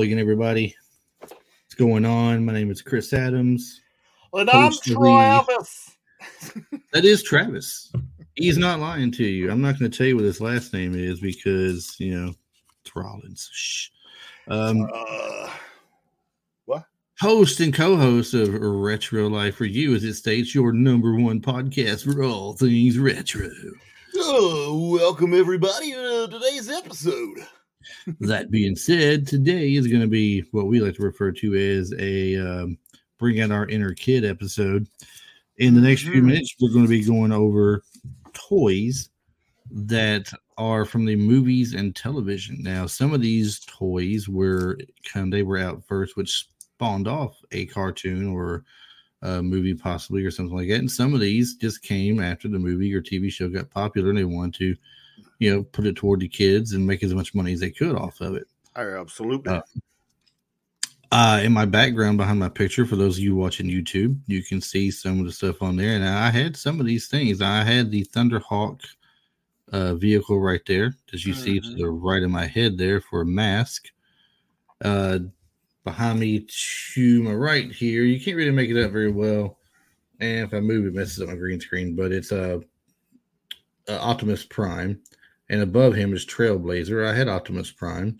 Again, everybody. What's going on? My name is Chris Adams. And I'm Host Travis. That is Travis. He's not lying to you. I'm not going to tell you what his last name is because you know it's Rollins. Shh. Um, Uh, host and co-host of Retro Life for You, as it states, your number one podcast for all things retro. oh, welcome everybody to today's episode. That being said, today is going to be what we like to refer to as a um, bring out our inner kid episode. In the next few Mhm. minutes, we're going to be going over toys that are from the movies and television. Now, some of these toys were kind they were out first, which spawned off a cartoon or a movie, possibly, or something like that. And some of these just came after the movie or TV show got popular, and they wanted to, you know, put it toward the kids and make as much money as they could off of it. absolutely. Uh, Uh, in my background behind my picture, for those of you watching YouTube, you can see some of the stuff on there. And I had some of these things. I had the Thunderhawk uh, vehicle right there, as you see to the right of my head there for a mask. Uh, behind me to my right here, you can't really make it up very well. And if I move, it messes up my green screen. But it's uh, uh, Optimus Prime, and above him is Trailblazer. I had Optimus Prime.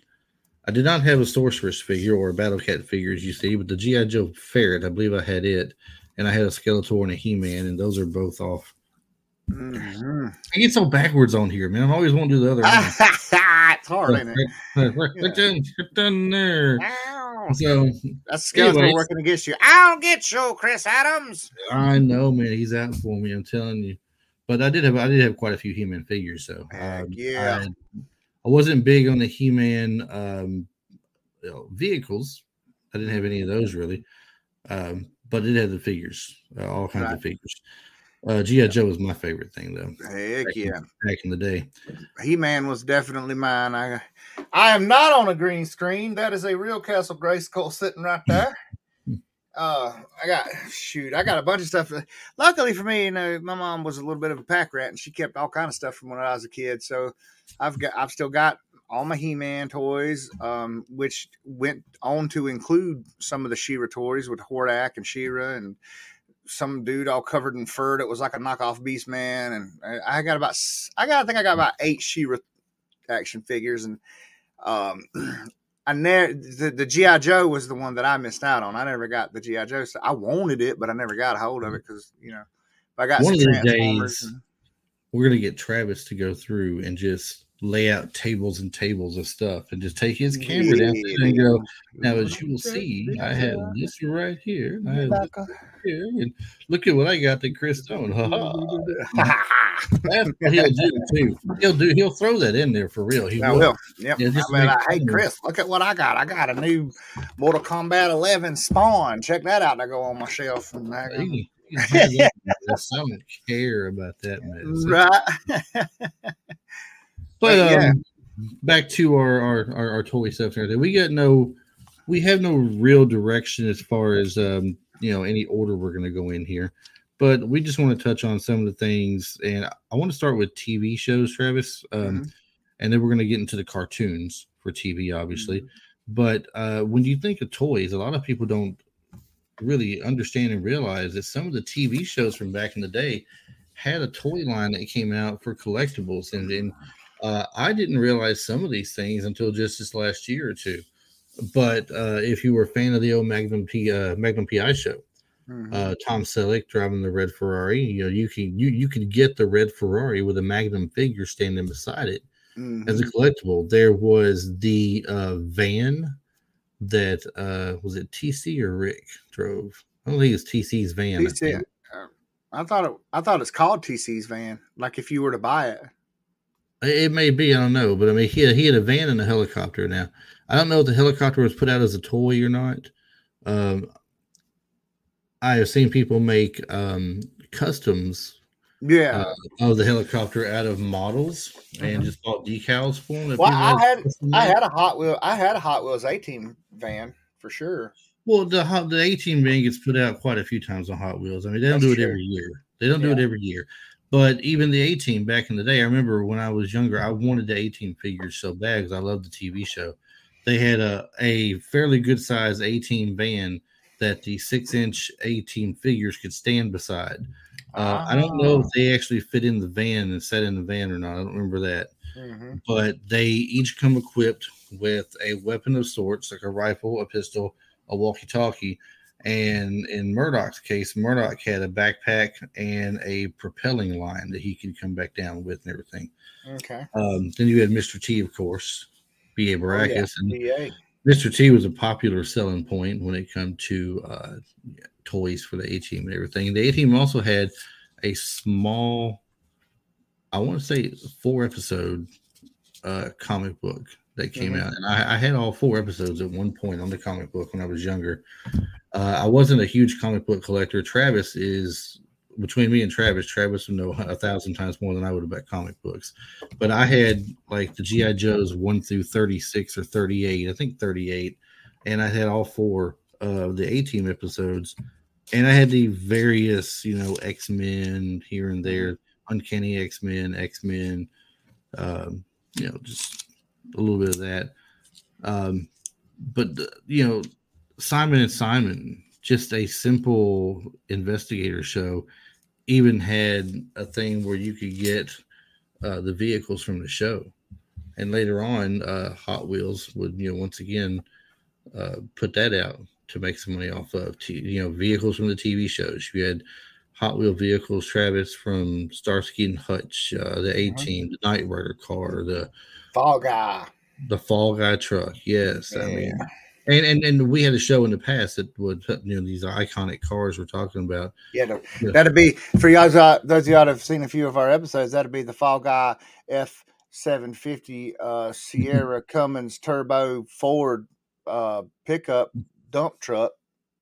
I did not have a sorceress figure or a battle cat figure, as you see, but the GI Joe Ferret, I believe I had it, and I had a Skeletor and a He Man, and those are both off. Mhm. I get so backwards on here, man. I'm always want to do the other one. it's hard, ain't it? Right done, right done there. Ow. So That's Skeletor Anyways. working against you. I'll get you, Chris Adams. I know, man, he's out for me. I'm telling you. But I did have I did have quite a few He-Man figures, so Heck um, yeah. I, I wasn't big on the He-Man um, you know, vehicles. I didn't have any of those really, um, but it had the figures, uh, all kinds Right. of figures. Uh, GI Joe was my favorite thing though. Heck back in- yeah. back in the day. He Man was definitely mine. I I am not on a green screen. That is a real Castle Grayskull sitting right there. Uh, I got shoot. I got a bunch of stuff. Luckily for me, you know, my mom was a little bit of a pack rat, and she kept all kind of stuff from when I was a kid. So I've got, I've still got all my He-Man toys, um, which went on to include some of the She-Ra toys with Hordak and She-Ra and some dude all covered in fur that was like a knockoff Beast Man, and I I got about I got I think I got about eight She-Ra action figures, and um, I never the, the GI Joe was the one that I missed out on. I never got the GI Joe. So I wanted it, but I never got a hold of it mm-hmm. because you know I got One some of these days- and- We're gonna get Travis to go through and just lay out tables and tables of stuff and just take his camera down there and go. Now, as you will see, I have this right here. and I have this here, and look at what I got that Chris don't. Ha ha. That's what he'll do too. He'll do. He'll throw that in there for real. He I will. will. Yep. Yeah, just I mean, make like, hey, Chris, look at what I got. I got a new Mortal Kombat 11 Spawn. Check that out. I go on my shelf. And I go, He- he that mess. I don't care about that mess. right. But But, yeah. um, back to our, our our our toy stuff and everything. We got no, we have no real direction as far as um you know any order we're going to go in here. But we just want to touch on some of the things, and I want to start with TV shows, Travis, um, Mhm. and then we're going to get into the cartoons for TV, obviously. But uh, when you think of toys, a lot of people don't really understand and realize that some of the TV shows from back in the day had a toy line that came out for collectibles, and, and uh, I didn't realize some of these things until just this last year or two. But uh, if you were a fan of the old Magnum P, uh, Magnum PI show, Mhm. uh, Tom Selleck driving the red Ferrari, you know, you can you you could get the red Ferrari with a Magnum figure standing beside it as a Mhm. collectible. There was the uh, van that uh, was it TC or Rick drove. I don't think it's TC's van. I TC, uh, I thought it. I thought it's called TC's van. Like if you were to buy it. It may be, I don't know, but I mean, he had, he had a van and a helicopter. Now, I don't know if the helicopter was put out as a toy or not. Um, I have seen people make um, customs Yeah. uh, of the helicopter out of models and Mhm. just bought decals for them. well, I had I had a Hot Wheel. I had a Hot Wheels A Team van for sure. Well, the hot the A Team van gets put out quite a few times on Hot Wheels. I mean, they don't That's do it true. every year. They don't do it every year. But even the A Team back in the day, I remember when I was younger, I wanted the A Team figures so bad because I loved the TV show. they had a, a fairly good sized A team van that the six inch A team figures could stand beside. Uh, I don't know if Ah. they actually fit in the van and sat in the van or not. I don't remember that. Mhm. But they each come equipped with a weapon of sorts, like a rifle, a pistol, a walkie talkie. And in Murdock's case, Murdock had a backpack and a propelling line that he could come back down with and everything. Okay. Um, then you had Mr. T, of course, B.A. Oh, yeah. Baracus. And. Mr. T was a popular selling point when it come to uh, toys for the A team and everything. The A team also had a small, I want to say, four episode uh, comic book that came Mhm. out, and I, I had all four episodes at one point on the comic book when I was younger. Uh, I wasn't a huge comic book collector. Travis is between me and Travis. Travis would know a thousand times more than I would about comic books. But I had like the GI Joes one through thirty six or thirty eight. I think thirty eight, and I had all four of the A Team episodes. And I had the various, you know, X Men here and there, Uncanny X Men, X Men, um, you know, just a little bit of that. Um, but the- you know, Simon and Simon, just a simple investigator show, even had a thing where you could get uh, the vehicles from the show, and later on, uh, Hot Wheels would you know once again uh, put that out to make some money off of t- you know vehicles from the TV shows. You had Hot Wheel vehicles, Travis from Starsky and Hutch, uh, the A Mhm. Team, the Knight Rider car, the Fall guy. the Fall Guy truck. Yes, I mean, and, and and we had a show in the past that would you know these iconic cars we're talking about. Yeah, the- Yeah. that'd be for y'all. uh, Those of y'all that have seen a few of our episodes. That'd be the Fall Guy F seven fifty uh, Sierra Cummins Turbo Ford uh, pickup dump truck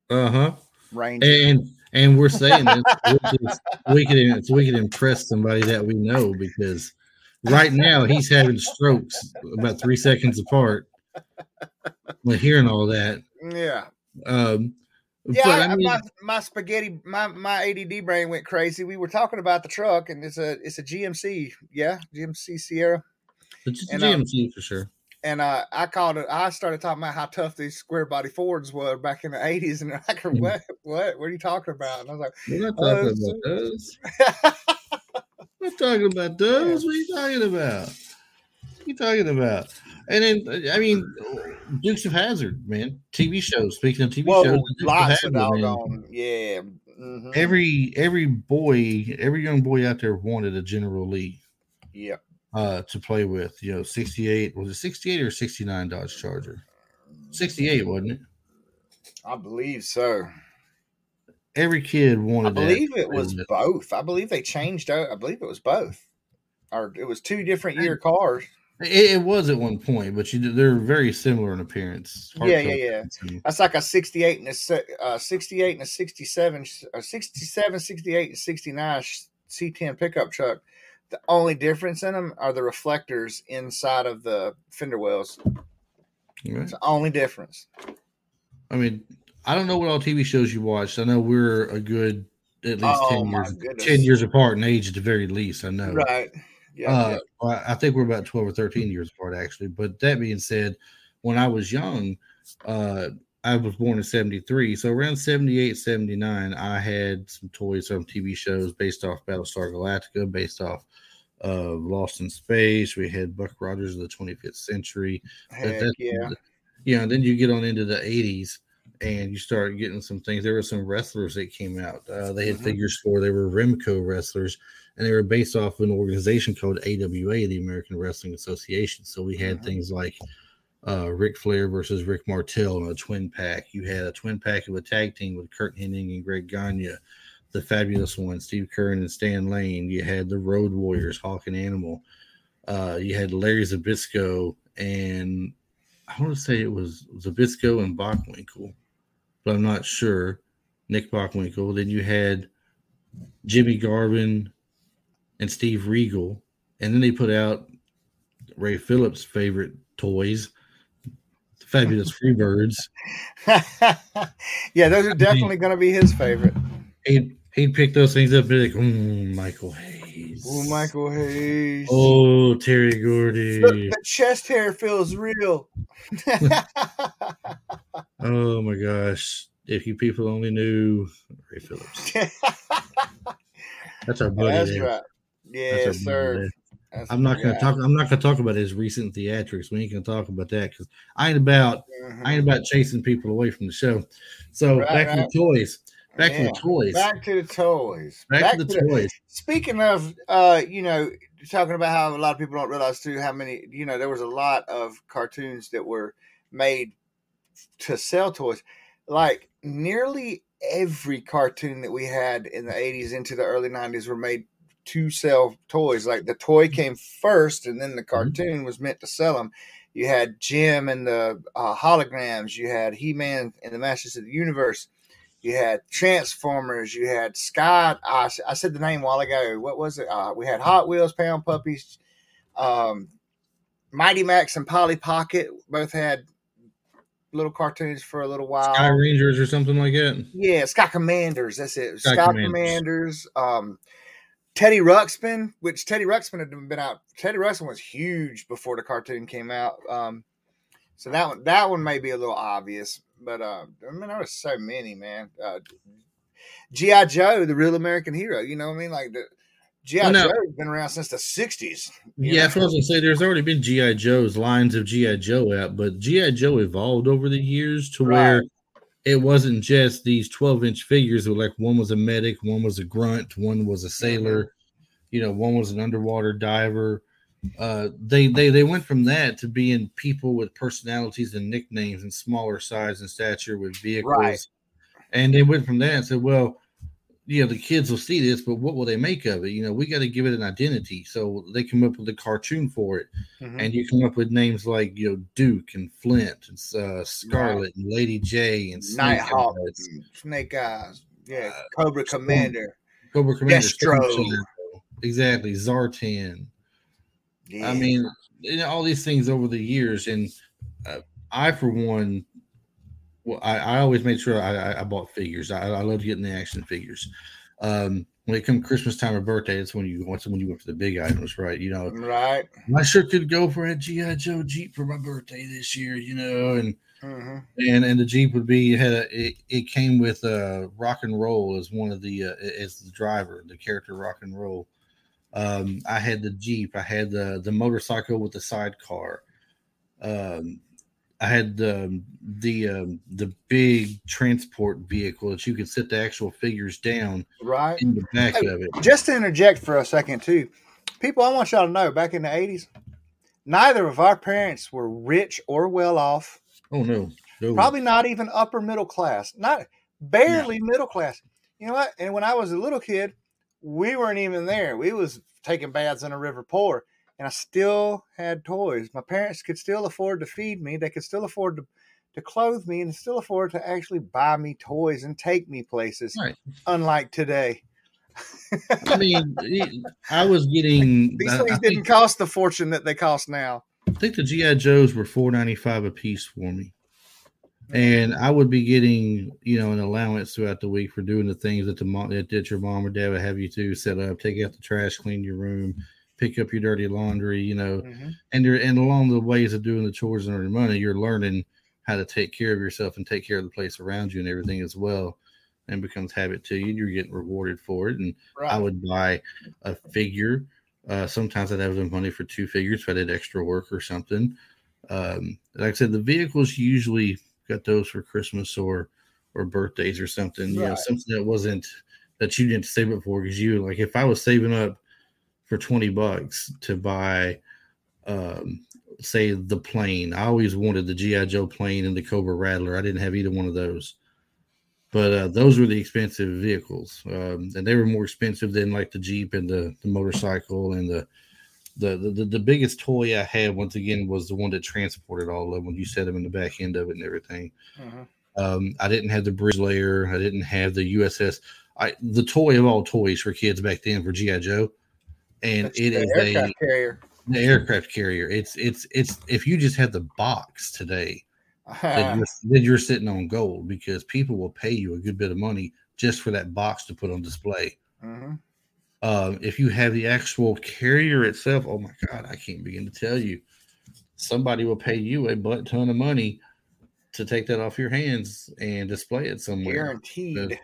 Uh huh. Ranger. And and we're saying this we can so we can impress somebody that we know because right now he's having strokes about three seconds apart. When hearing all that, yeah, um, yeah. but I, I mean, my my spaghetti, my my ADD brain went crazy. We were talking about the truck, and it's a it's a GMC. Yeah, GMC Sierra. it's a and, um, GMC for sure. And uh, I called it. I started talking about how tough these square body Fords were back in the eighties, and they're like, Mhm. "What? What? What are you talking about?" And I was We're not uh, talking so- about those. like, We're talking about those. What are you talking about? What are you talking about? And then, I mean, Dukes of Hazzard, man. TV shows. Speaking of TV "Whoa, shows, the Dukes of lots of doggone, yeah." mhm, every every boy, every young boy out there wanted a General Lee yeah. Uh, to play with. You know, sixty eight was it sixty eight or sixty nine Dodge Charger? Sixty eight, wasn't it? I believe so. Every kid wanted. that I believe to it was both. I believe they changed out. I believe it was both, or it was two different year cars. It, it was at one point, but you they're very similar in appearance. Yeah, yeah, yeah. That's like a 68 and a uh, 68 and a 67, a 67, 68 and 69 C10 pickup truck. The only difference in them are the reflectors inside of the fender wells. Right. It's the only difference. I mean, I don't know what all TV shows you watched. I know we're a good at least Oh, ten years, goodness. ten years apart in age at the very least. I know. Right. Yeah. Uh, well, I think we're about 12 or 13 years apart, actually. But that being said, when I was young, uh, I was born in 73. So around 78, 79, I had some toys from TV shows based off Battlestar Galactica, based off uh, Lost in Space. We had Buck Rogers of the 25th Century. yeah. That- Heck yeah. You know, then you get on into the 80s and you start getting some things. There were some wrestlers that came out. Uh, they had Mhm. figures for, they were Remco wrestlers and they were based off an organization called AWA, the American Wrestling Association. So we had Mhm. things like uh, Ric Flair versus Rick Martel in a twin pack. You had a twin pack of a tag team with Curt Hennig and Greg Gagne, the fabulous one, Steve Keirn and Stan Lane. You had the Road Warriors, Hawk and Animal. Uh, you had Larry Zbyszko and I want to say it was Zbyszko and Bockwinkel, but I'm not sure. Nick Bockwinkel. Then you had Jimmy Garvin and Steve Regal. And then they put out Ray Phillips' favorite toys, Fabulous Freebirds. yeah, those are definitely going to be his favorite. He'd, he'd pick those things up and be like, mm, Michael Hayes. Oh, Michael Hayes. Oh, Terry Gordy. the, the chest hair feels real. Oh my gosh! If you people only knew Ray Phillips, that's our buddy. That's there. right. That's our Yes, buddy sir. That's I'm not gonna guy. talk. I'm not gonna talk about his recent theatrics. We ain't gonna talk about that because I ain't about Mhm. I ain't about chasing people away from the show. So Right, back to the toys. Back to the toys. Back, Back to the toys. Back to the toys. Speaking of, uh, you know, talking about how a lot of people don't realize too how many, you know, there was a lot of cartoons that were made to sell toys. Like nearly every cartoon that we had in the 80s into the early 90s were made to sell toys. Like the toy came first and then the cartoon was meant to sell them. You had Jem and the uh, holograms, you had He Man and the Masters of the Universe. You had Transformers. You had Sky. I, I said the name a while ago. What was it? Uh, we had Hot Wheels, Pound Puppies, um, Mighty Max, and Polly Pocket. Both had little cartoons for a little while. Sky Rangers or something like that. Yeah, Sky Commanders. That's it. Sky Sky, Commanders. Commanders. Um, Teddy Ruxpin, which Teddy Ruxpin had been out. Teddy Ruxpin was huge before the cartoon came out. Um, so that one, that one may be a little obvious, but uh, I mean, there was so many, man. Uh, GI Joe, the real American hero. You know what I mean? Like the GI Well, Joe's been around since the '60s. Yeah, know? I was gonna say. There's already been GI Joe's lines of GI Joe out, but GI Joe evolved over the years to where Right. It wasn't just these 12 inch figures. Where like one was a medic, one was a grunt, one was a sailor, you know, one was an underwater diver. Uh, they they they went from that to being people with personalities and nicknames and smaller size and stature with vehicles, Right. and they went from that and said, well. You know, the kids will see this, but what will they make of it? You know, we got to give it an identity. So they come up with a cartoon for it Mhm. and you come up with names like you know Duke and Flint and uh, Scarlett and Lady Jaye and Snake Nighthawk, and Snake Eyes, yeah, Uh, Cobra Commander. Cobra Commander, Destro. Exactly Zartan. Yeah. I mean, you know, all these things over the years, and uh, I, for one, well, I, I always made sure I, I, bought figures. I, I love getting the action figures. Um, when it comes Christmas time or birthday, that's when you want when you went for the big items, right? You know, right. I sure could go for a GI Joe Jeep for my birthday this year, you know, and hmm and and the Jeep would be had a it, it came with uh rock and roll as one of the uh, as the driver, the character rock and roll. Um, I had the Jeep, I had the the motorcycle with the sidecar. Um, I had the the um, the big transport vehicle that you could set the actual figures down Right. in the back Hey, of it. Just to interject for a second, too, people, I want y'all to know back in the 80s, neither of our parents were rich or well off, Oh no, no. probably not even upper middle class, not barely middle class. You know what? And when I was a little kid, we weren't even there. We was taking baths in a river poor, and I still had toys. My parents could still afford to feed me. They could still afford to, to clothe me and still afford to actually buy me toys and take me places. Right. Unlike today. I mean, I was getting. These I, I things didn't cost the fortune that they cost now. I think the GI Joes were four ninety five a piece for me, and I would be getting you know an allowance throughout the week for doing the things that the mom that, that your mom or dad would have you to set up, take out the trash, clean your room, pick up your dirty laundry, you know, Mhm. and you're and along the ways of doing the chores and earning money, you're learning how to take care of yourself and take care of the place around you and everything as well, and becomes habit to you. You're getting rewarded for it, and Right. I would buy a figure. Uh, sometimes I'd have the money for two figures if I did extra work or something. Um, like I said, the vehicles usually got those for Christmas or or birthdays or something. You know, something that wasn't that you didn't save it for because you like if I was saving up for twenty bucks to buy, um, say the plane. I always wanted the GI Joe plane and the Cobra Rattler. I didn't have either one of those but uh, those were the expensive vehicles, um, and they were more expensive than like the Jeep and the, the motorcycle and the, the the the biggest toy I had once again was the one that transported all of them when you set them in the back end of it and everything. Mhm. Um, I didn't have the bridge layer. I didn't have the USS. I the toy of all toys for kids back then for GI Joe, and That's it is a aircraft carrier. the aircraft carrier. It's it's it's if you just had the box today, then you're, then you're sitting on gold because people will pay you a good bit of money just for that box to put on display. Mhm. Um, if you have the actual carrier itself, oh my god, I can't begin to tell you. somebody will pay you a butt ton of money to take that off your hands and display it somewhere. Guaranteed.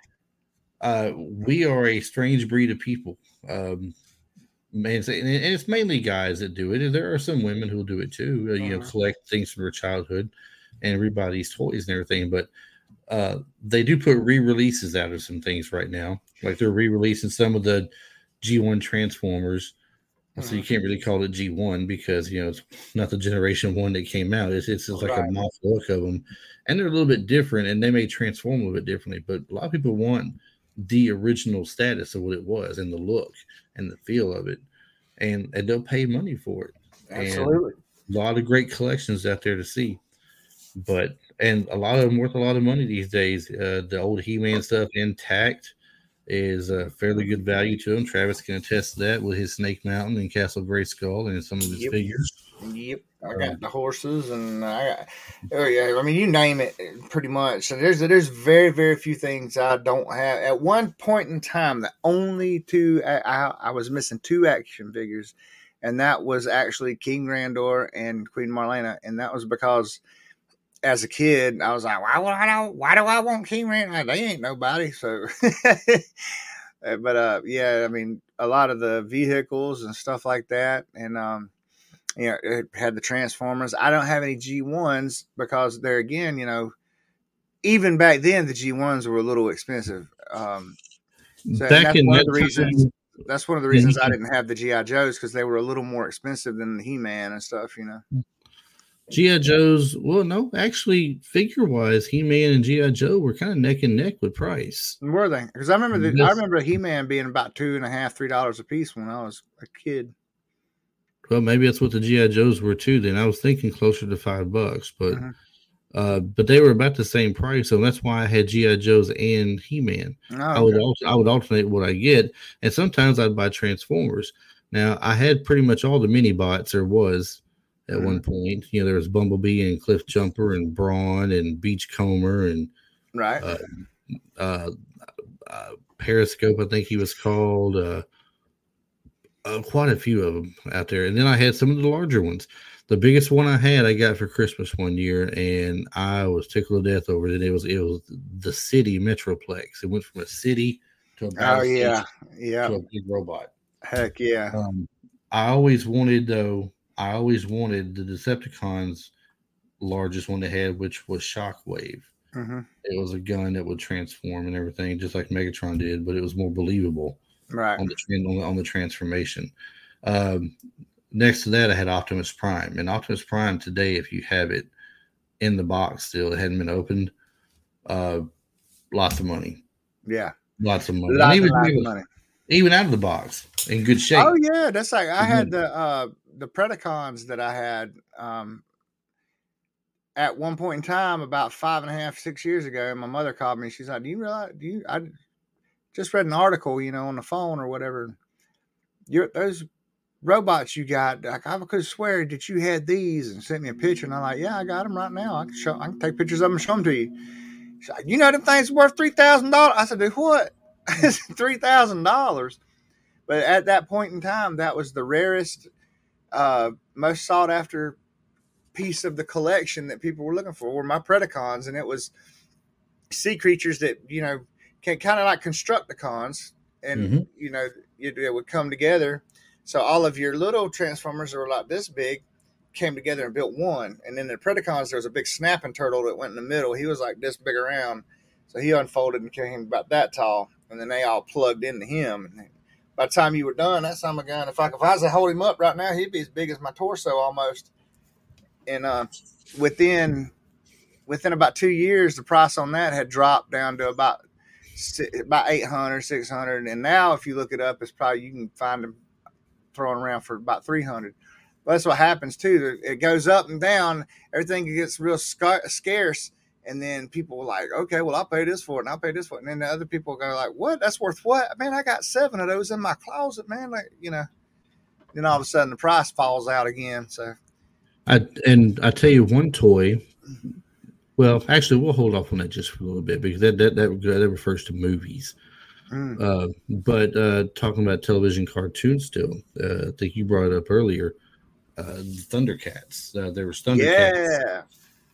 Uh, we are a strange breed of people. Um, and it's mainly guys that do it. There are some women who do it too. Uh, you know, uh-huh. collect things from their childhood and everybody's toys and everything. But uh, they do put re-releases out of some things right now. Like they're re-releasing some of the G1 Transformers. So you uh-huh. can't really call it G1 because you know it's not the generation one that came out. It's it's, it's like right. a moth look of them, and they're a little bit different, and they may transform a little bit differently. But a lot of people want the original status of what it was and the look and the feel of it, and, and they'll pay money for it. Absolutely, and a lot of great collections out there to see, but and a lot of them worth a lot of money these days. Uh, the old He-Man stuff intact is a fairly good value to them. Travis can attest to that with his Snake Mountain and Castle Grayskull and some of his yep. figures. Yep, I got the horses and I got, oh yeah, I mean you name it pretty much. So there's there's very very few things I don't have. At one point in time, the only two I, I, I was missing two action figures, and that was actually King Randor and Queen Marlena, and that was because as a kid, I was like, why would I why do I want King Randor? They ain't nobody. So, but uh, yeah, I mean, a lot of the vehicles and stuff like that, and um, you know, it had the Transformers. I don't have any G ones because they're again, you know, even back then the G ones were a little expensive. Um, so that's one of the reasons. That's one of the reasons I didn't have the GI Joes because they were a little more expensive than the He Man and stuff. You know. GI Joes, well, no, actually, figure wise, He Man and GI Joe were kind of neck and neck with price. Were they? Because I remember the, I remember He Man being about two and a half, three dollars a piece when I was a kid. Well, maybe that's what the GI Joes were too. Then I was thinking closer to five bucks, but mm-hmm. uh, but they were about the same price, so that's why I had GI Joes and He Man. Oh, I would okay. I would alternate what I get, and sometimes I'd buy Transformers. Now I had pretty much all the mini bots there was at mm-hmm. one point. You know, there was Bumblebee and Cliffjumper and Brawn and Beachcomber and right. Uh, uh, uh, Periscope, I think he was called. Uh, uh, quite a few of them out there. And then I had some of the larger ones. The biggest one I had, I got for Christmas one year, and I was tickled to death over it. It was it was the city Metroplex. It went from a city to a oh yeah yeah to a big robot. Heck yeah! Um, I always wanted though. I always wanted the Decepticons largest one they had, which was Shockwave. Mm-hmm. It was a gun that would transform and everything, just like Megatron did, but it was more believable right on the on the, on the transformation. Um, next to that, I had Optimus Prime, and Optimus Prime today, if you have it in the box still, it hadn't been opened. Uh, lots of money. Yeah, lots of money. Lots, even, lots even, money. Even out of the box, in good shape. Oh yeah, that's like I mm-hmm. had the uh the Predacons that I had um at one point in time about five and a half, six years ago, my mother called me. She's like, "Do you realize? Do you? I just read an article, you know, on the phone or whatever. You're, those robots you got, like, I could swear that you had these and sent me a picture. And I'm like, yeah, I got them right now. I can show, I can take pictures of them and show them to you. Like, you know, them things worth $3,000. I said, dude, what? $3,000. But at that point in time, that was the rarest, uh, most sought after piece of the collection that people were looking for were my Predacons. And it was sea creatures that, you know, can kind of like Constructicons, and mm-hmm. you know it, it, would come together. So all of your little transformers that were like this big came together and built one. And then the Predacons, there was a big snapping turtle that went in the middle. He was like this big around, so he unfolded and came about that tall. And then they all plugged into him. And by the time you were done, that son of a gun, if I if I was to hold him up right now, he'd be as big as my torso almost. And uh, within within about two years, the price on that had dropped down to about about 800 600 and now if you look it up it's probably you can find them throwing around for about 300 but that's what happens too it goes up and down everything gets real scarce and then people are like okay well i'll pay this for it and i'll pay this for it and then the other people go like what? That's worth what? Man i got seven of those in my closet man like you know. Then all of a sudden the price falls out again so. I, and i tell you one toy well, actually, we'll hold off on that just for a little bit because that that that, that refers to movies. Mm. Uh, but uh, talking about television cartoons, still, uh, I think you brought it up earlier. uh, Thundercats. Uh, there was Thundercats. Yeah.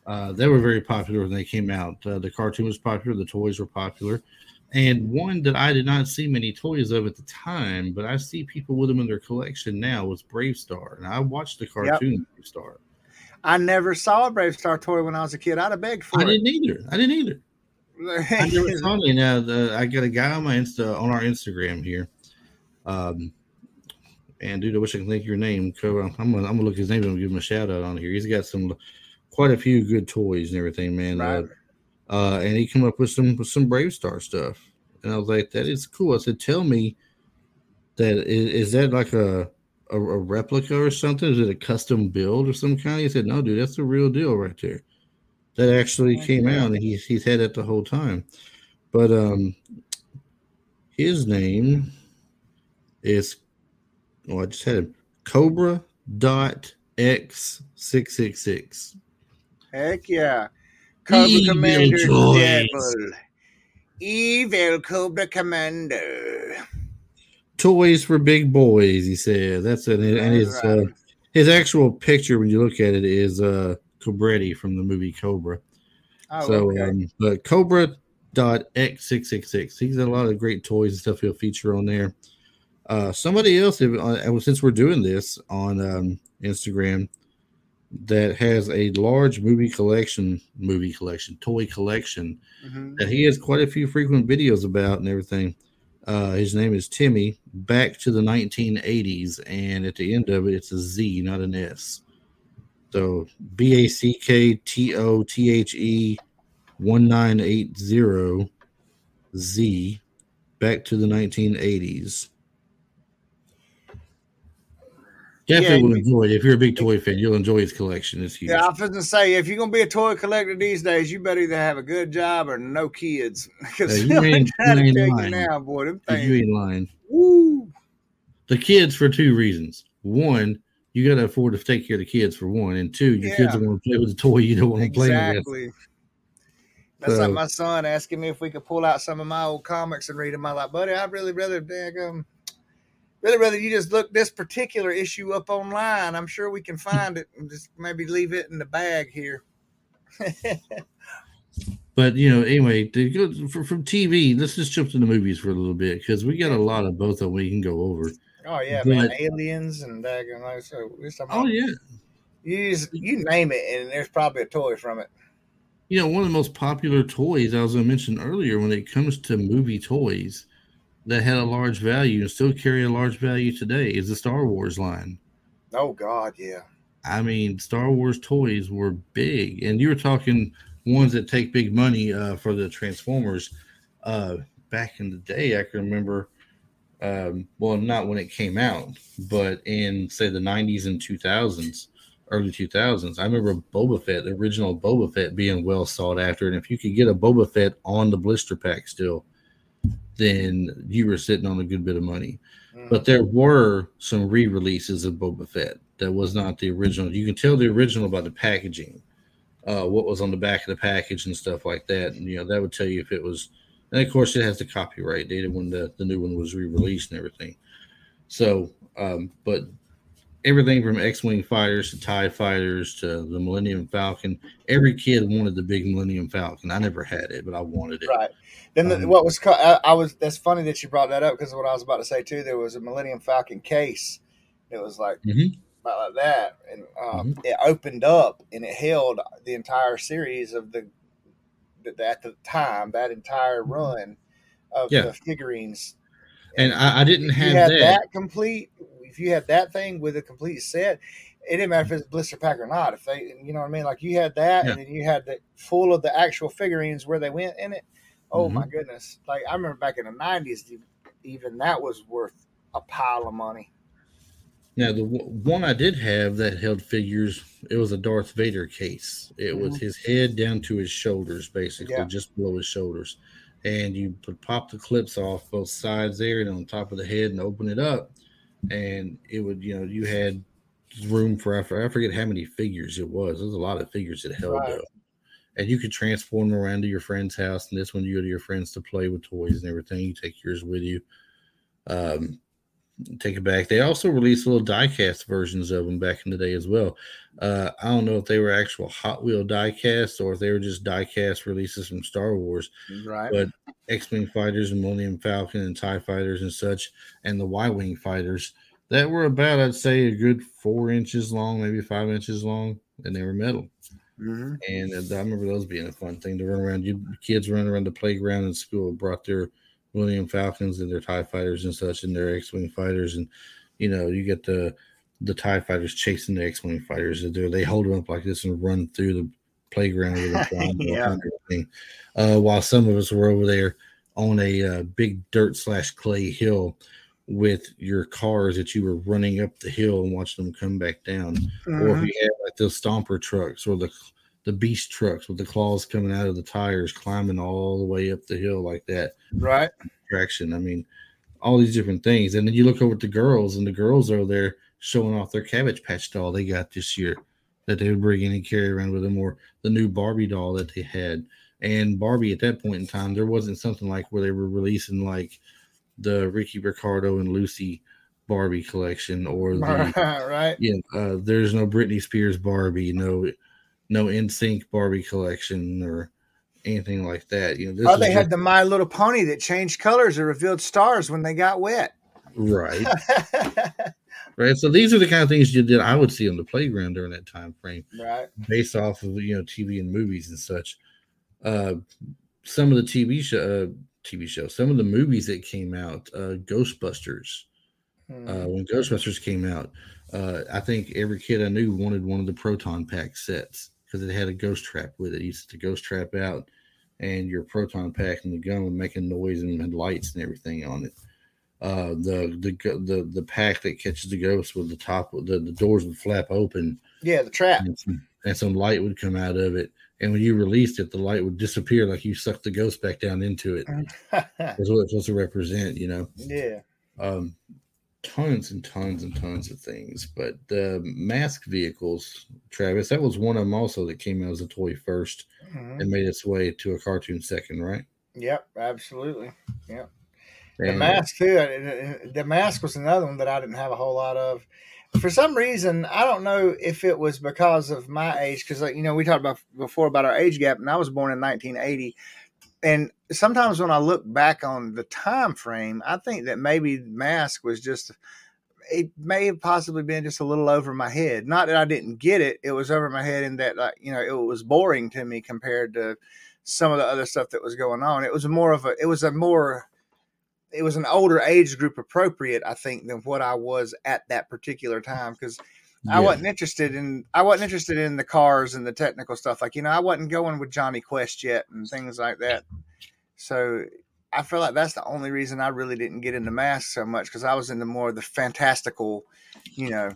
Uh, they were very popular when they came out. Uh, the cartoon was popular, the toys were popular, and one that I did not see many toys of at the time, but I see people with them in their collection now was BraveStarr, and I watched the cartoon yep. BraveStarr. I never saw a BraveStarr toy when I was a kid. I'd have begged for I it. I didn't either. I didn't either. I never saw it. Now the, I got a guy on my Insta on our Instagram here. Um, and dude, I wish I could think your name. I'm gonna, I'm gonna look his name and give him a shout out on here. He's got some quite a few good toys and everything, man. Uh, right. Uh, uh, and he came up with some with some BraveStarr stuff, and I was like, "That is cool." I said, "Tell me that is, is that like a, a, a replica or something? Is it a custom build or some kind?" He said, "No, dude, that's the real deal right there. That actually came out, and he's he's had it the whole time." But um, his name is oh, I just had him Cobra dot X six six six. Heck yeah. Cobra Evil Commander Evil Cobra Commander. Toys for big boys, he said. That's it. And his uh, his actual picture, when you look at it, is uh Cobretti from the movie Cobra. Oh, so, okay. um, but Cobra dot X six six six. He's got a lot of great toys and stuff he'll feature on there. Uh, somebody else, uh, since we're doing this on um, Instagram, that has a large movie collection, movie collection, toy collection mm-hmm. that he has quite a few frequent videos about and everything. Uh, his name is Timmy. Back to the 1980s, and at the end of it, it's a Z, not an S. So B A C K T O T H E 1980 Z. Back to the 1980s. Definitely yeah, will enjoy it. If you're a big toy fan, you'll enjoy his collection. It's huge. Yeah, I was going to say, if you're going to be a toy collector these days, you better either have a good job or no kids. Because yeah, you ain't, you ain't lying. now, boy, them things. You ain't lying. Woo. The kids for two reasons. One, you got to afford to take care of the kids for one, and two, your yeah. kids don't want to play with the toy you don't want to exactly. play with. Exactly. That's so, like my son asking me if we could pull out some of my old comics and read them. I'm like, buddy, I'd really rather dig um, really rather you just look this particular issue up online. I'm sure we can hmm. find it and just maybe leave it in the bag here. but you know, anyway, to go for, from TV, let's just jump to the movies for a little bit because we got a lot of both that we can go over. Oh yeah, but, man, aliens and daggone so. Oh yeah, you just, you name it, and there's probably a toy from it. You know, one of the most popular toys I was going to mention earlier when it comes to movie toys that had a large value and still carry a large value today is the Star Wars line. Oh God, yeah. I mean, Star Wars toys were big, and you were talking ones that take big money uh, for the Transformers. Uh, back in the day, I can remember. Um, well, not when it came out, but in say the '90s and 2000s, early 2000s. I remember Boba Fett, the original Boba Fett, being well sought after, and if you could get a Boba Fett on the blister pack still, then you were sitting on a good bit of money. Mm-hmm. But there were some re-releases of Boba Fett that was not the original. You can tell the original by the packaging, uh, what was on the back of the package and stuff like that. And you know that would tell you if it was. And of course, it has the copyright date when the the new one was re-released and everything. So, um, but everything from X-wing fighters to Tie fighters to the Millennium Falcon. Every kid wanted the big Millennium Falcon. I never had it, but I wanted it. Right. Then the, um, what was I, I, was that's funny that you brought that up because what I was about to say too. There was a Millennium Falcon case. It was like mm-hmm. about like that, and um, mm-hmm. it opened up and it held the entire series of the, the at the time that entire mm-hmm. run of yeah. the figurines. And, and I, I, didn't have that. that complete if you had that thing with a complete set, it didn't matter if it's blister pack or not. If they, you know what I mean, like you had that, yeah. and then you had the full of the actual figurines where they went in it. Oh mm-hmm. my goodness! Like I remember back in the nineties, even that was worth a pile of money. Now the one I did have that held figures, it was a Darth Vader case. It mm-hmm. was his head down to his shoulders, basically, yeah. just below his shoulders. And you would pop the clips off both sides there and on top of the head and open it up and it would you know you had room for I forget how many figures it was. There's a lot of figures it held right. though. And you could transform them around to your friend's house, and this one you go to your friends to play with toys and everything. You take yours with you. Um, take it back. They also released little diecast versions of them back in the day as well. Uh, I don't know if they were actual Hot Wheel diecast or if they were just diecast releases from Star Wars. Right. But X Wing fighters and Millennium Falcon and TIE fighters and such, and the Y Wing fighters that were about, I'd say, a good four inches long, maybe five inches long, and they were metal. Mm-hmm. And uh, I remember those being a fun thing to run around. You kids running around the playground in school brought their Millennium Falcons and their TIE fighters and such and their X Wing fighters. And, you know, you get the the TIE fighters chasing the X Wing fighters. They, they hold them up like this and run through the playground Yeah. uh, while some of us were over there on a uh, big dirt slash clay hill with your cars that you were running up the hill and watching them come back down or if Mhm. you had like those stomper trucks or the the beast trucks with the claws coming out of the tires climbing all the way up the hill like that Right. traction i mean all these different things and then you look over at the girls and the girls are there showing off their cabbage patch doll they got this year that they would bring in and carry around with them or the new barbie doll that they had and barbie at that point in time there wasn't something like where they were releasing like the ricky ricardo and lucy barbie collection or the right. yeah, uh, there's no Britney Spears Barbie, no no NSYNC Barbie collection or anything like that. You know, this Oh, they had just- the My Little Pony that changed colors or revealed stars when they got wet. right, right. So these are the kind of things you did I would see on the playground during that time frame, right. based off of you know TV and movies and such. Uh, some of the TV show, uh, TV shows, some of the movies that came out, uh, Ghostbusters. Hmm. uh, when Ghostbusters came out, uh, I think every kid I knew wanted one of the proton pack sets because it had a ghost trap with it. You set the ghost trap out, and your proton pack and the gun would make a noise and had lights and everything on it. Uh, the the the the pack that catches the ghost with the top the, the doors would flap open yeah, the trap. and some, and some light would come out of it. And when you released it, the light would disappear like you sucked the ghost back down into it. That's what it's supposed to represent, you know yeah. um, tons and tons and tons of things. But the mask vehicles, Travis, that was one of them also that came out as a toy 1st Mhm. and made its way to a cartoon second, right? Yep, absolutely. Yep. The And- mask too. The mask was another one that I didn't have a whole lot of. For some reason, I don't know if it was because of my age, because like you know we talked about before about our age gap, and I was born in 1980. And sometimes when I look back on the time frame, I think that maybe mask was just it may have possibly been just a little over my head. Not that I didn't get it; it was over my head, in that like you know it was boring to me compared to some of the other stuff that was going on. It was more of a it was a more it was an older age group appropriate, I think, than what I was at that particular time because I wasn't interested in I wasn't interested in the cars and the technical stuff. Like you know, I wasn't going with Jonny Quest yet and things like that. So I feel like that's the only reason I really didn't get into masks so much because I was into more of the fantastical, you know,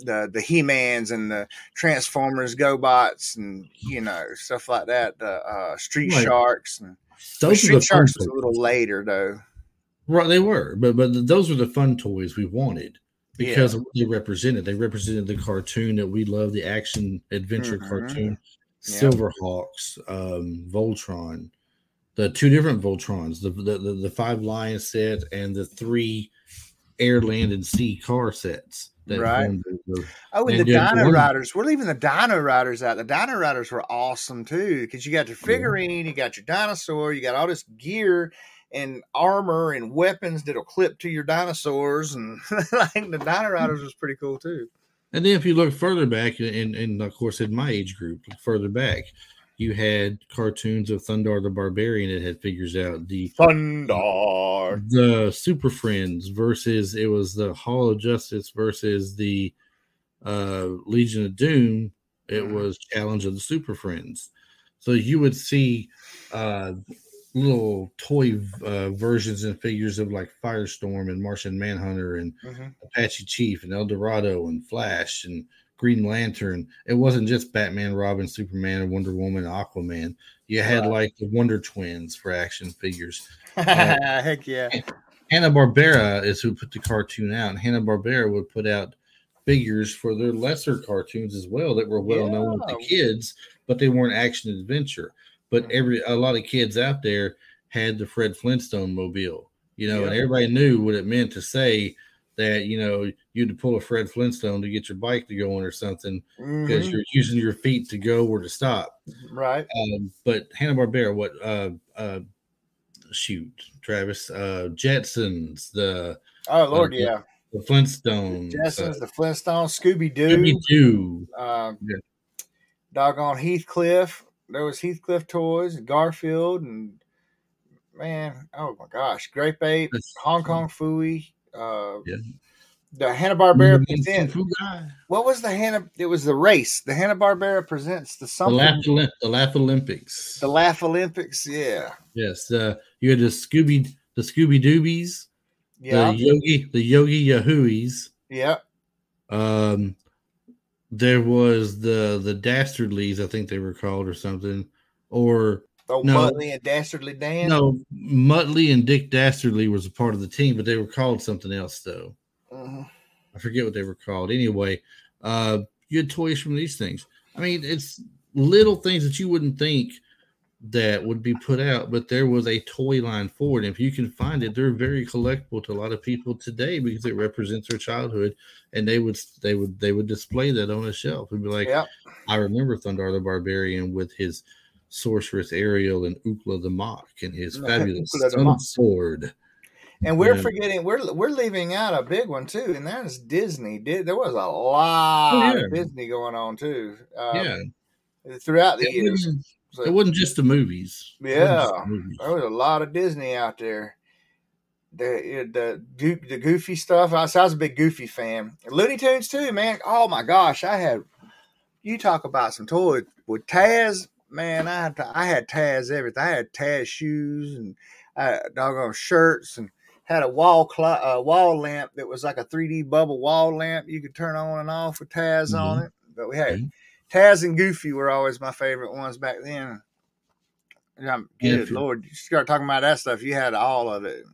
the the He Mans and the Transformers, GoBots, and you know stuff like that. The uh, Street Right. Sharks and those Street Sharks was a little later though. Right, they were, but but those were the fun toys we wanted because Yeah. they represented. They represented the cartoon that we love, the action adventure Mhm. cartoon, Yeah. Silverhawks, um, Voltron, the two different Voltrons, the, the the the five lion set and the three air, land, and sea car sets. That Right. the- the- Oh, and, And the Dino one- Riders. We're leaving the Dino Riders out. The Dino Riders were awesome too because you got your figurine, you got your dinosaur, you got all this gear and armor and weapons that'll clip to your dinosaurs, and like the Dino Riders was pretty cool too. And then if you look further back, and, and of course in my age group, further back, you had cartoons of Thundarr the Barbarian that had figures out the Thunder. the Super Friends versus it was the Hall of Justice versus the uh, Legion of Doom. It Mhm. was Challenge of the Super Friends. So you would see uh, little toy uh, versions and figures of like Firestorm and Martian Manhunter and Mhm. Apache Chief and El Dorado and Flash and Green Lantern. It wasn't just Batman, Robin, Superman, and Wonder Woman, and Aquaman. You had Right. like the Wonder Twins for action figures. Heck yeah. Hanna Barbera is who put the cartoon out, and Hanna Barbera would put out figures for their lesser cartoons as well that were well known with the kids, but they weren't action adventure. But every a lot of kids out there had the Fred Flintstone mobile, you know, and everybody knew what it meant to say that you know you had to pull a Fred Flintstone to get your bike to go on or something because Mhm. you're using your feet to go or to stop. Right. Um, but Hanna Barbera, what uh uh shoot, Travis, uh Jetsons, the Oh Lord, Okay. yeah. the Flintstones, Jetsons, the Flintstones, Scooby Scooby Doo, Doo. uh, Yeah. doggone Heathcliff. There was Heathcliff toys, Garfield, and man, oh my gosh, Grape Ape, That's- Hong Kong Phooey, uh, Yeah. the Hanna Barbera presents. Fu. What was the Hanna? It was the race. The Hanna Barbera presents the The. Laugh, Olymp- the Laugh Olympics. The Laugh Olympics. Yeah, yes, uh, you had the Scooby, the Scooby Doobies, yeah, the Yogi, the Yogi Yahooies. yeah. Um, there was the the Dastardlies, I think they were called, or something, or Oh, No. Muttley and Dastardly Dan. no, Muttley and Dick Dastardly was a part of the team, but they were called something else though. Mhm. I forget what they were called. Anyway, uh, you had toys from these things. I mean, it's little things that you wouldn't think that would be put out, but there was a toy line for it. And if you can find it, they're very collectible to a lot of people today because it represents their childhood, and they would they would they would display that on a shelf and be like, Yep. I remember Thundarr the Barbarian with his sorceress Ariel and Ookla the Mok and his fabulous sword. And we're Yeah. forgetting we're we're leaving out a big one too, and that is Disney. Did there was a lot Oh, yeah. of Disney going on too. Um, yeah, throughout the it years. So it wasn't just the movies. Yeah. the movies. there was a lot of Disney out there. The the the goofy stuff. I, so I was a big Goofy fan. Looney Tunes too, man. Oh my gosh, I had. You talk about some toys with Taz, man. I had I had Taz everything. I had Taz shoes and I had doggone shirts and had a wall clock, uh, wall lamp that was like a 3D bubble wall lamp you could turn on and off with Taz on it. But we had Mhm. Taz and Goofy were always my favorite ones back then. And I'm good lord, you start talking about that stuff. You had all of it.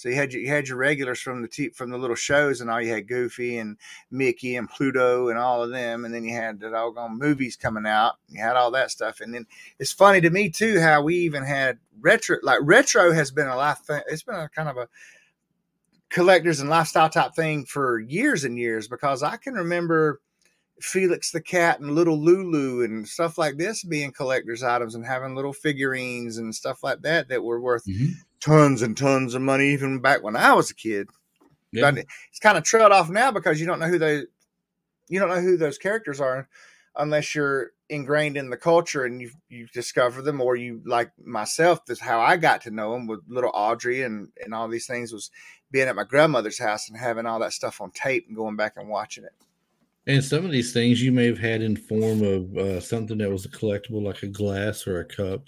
So you had your, you had your regulars from the te- from the little shows, and all you had Goofy and Mickey and Pluto and all of them, and then you had the doggone movies coming out. You had all that stuff, and then it's funny to me too how we even had retro. Like retro has been a life thing. It's been a kind of a collectors and lifestyle type thing for years and years because I can remember Felix the cat and little Lulu and stuff like this being collector's items and having little figurines and stuff like that that were worth Mhm. tons and tons of money even back when I was a kid. Yeah. But it's kind of trailed off now because you don't know who they you don't know who those characters are unless you're ingrained in the culture and you you discover them or you like myself that's how I got to know them with little Audrey and and all these things was being at my grandmother's house and having all that stuff on tape and going back and watching it. And some of these things you may have had in form of uh, something that was a collectible, like a glass or a cup.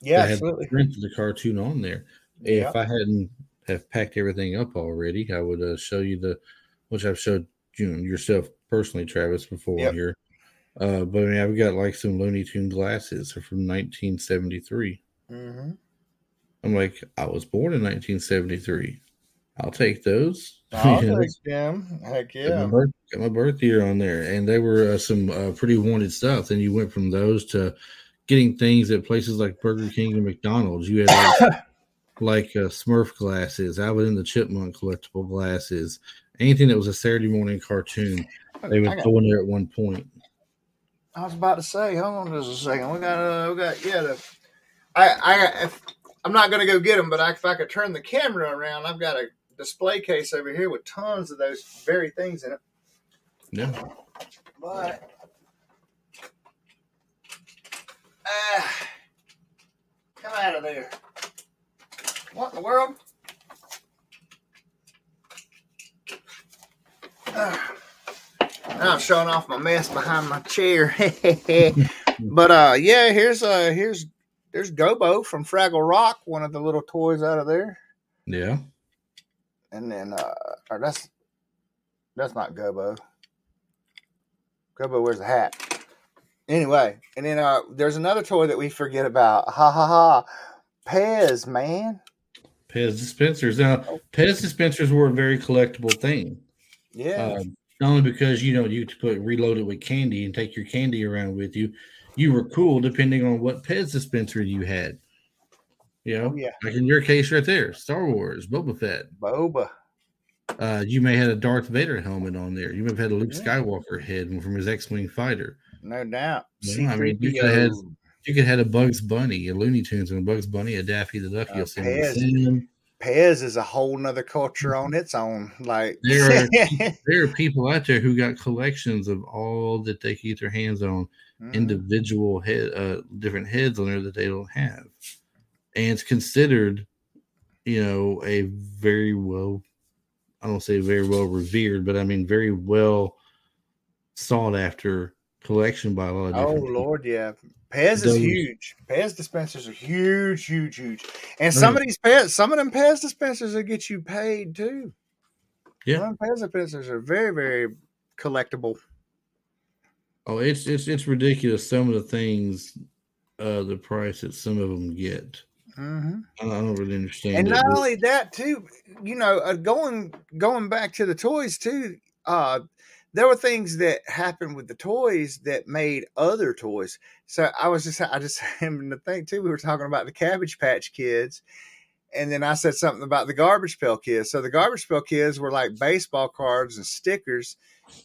Yeah, that had absolutely. of the cartoon on there. Yeah. If I hadn't have packed everything up already, I would uh, show you the, which I've showed you know, yourself personally, Travis, before Yep. here. Uh, but I mean, I've got like some Looney Tune glasses from 1973. hmm I'm like, I was born in 1973. I'll take those. I'll take them. Heck got, my yeah. birth, got my birth year on there, and they were uh, some uh, pretty wanted stuff. Then you went from those to getting things at places like Burger King and McDonald's. You had like, like uh, Smurf glasses, I was in the Chipmunk collectible glasses, anything that was a Saturday morning cartoon. They got- in there at one point. I was about to say, hold on just a second. We got, uh, we got, yeah. The, I, I, if, I'm not gonna go get them, but I, if I could turn the camera around, I've got a display case over here with tons of those very things in it. Yeah, But ah, come out of there! What in the world? Now I'm showing off my mess behind my chair. but uh, yeah, here's uh, here's there's Gobo from Fraggle Rock, one of the little toys out of there, yeah. And then uh, or that's that's not Gobo. Gobo wears a hat. Anyway, and then uh, there's another toy that we forget about. Ha ha ha! Pez, man. Pez dispensers. Now, Pez dispensers were a very collectible thing. Yeah, Um, not only because you know you could put reload it with candy and take your candy around with you, you were cool depending on what Pez dispenser you had. You know, Oh, yeah. like in your case right there, Star Wars, Boba Fett. Boba. Uh, you may have had a Darth Vader helmet on there. You may have had a Luke Yeah. Skywalker head from his X-wing fighter. No doubt. Yeah, I mean, you could've had- You could have had a Bugs Bunny, a Looney Tunes, and a Bugs Bunny, a Daffy the Duck. Uh, You'll see Pez. Pez is a whole nother culture on its own. Like There are There are people out there who got collections of all that they can get their hands on, Mhm. individual head, uh, different heads on there that they don't have, and it's considered, you know, a very well, I don't say very well revered, but I mean very well sought after collection by a lot of Oh different. people. Lord, yeah. Pez is huge. Pez dispensers are huge, huge, huge. And some of these Pez, some of them Pez dispensers will get you paid too. Yeah. Some Pez dispensers are very, very collectible. Oh, it's it's it's ridiculous. Some of the things, uh, the price that some of them get. Hmm I don't, I don't really understand. And it, not only that, too, you know, uh, going going back to the toys too. Uh, there were things that happened with the toys that made other toys. So I was just, I just happened to think too. We were talking about the Cabbage Patch Kids, and then I said something about the Garbage Pail Kids. So the Garbage Pail Kids were like baseball cards and stickers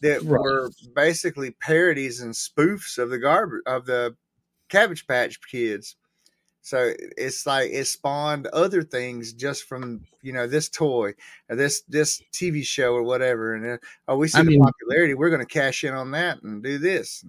that Right. were basically parodies and spoofs of the garbage of the Cabbage Patch Kids. So it's like it spawned other things just from you know this toy or this this TV show or whatever. And uh, oh, we see I the mean- popularity. We're going to cash in on that and do this.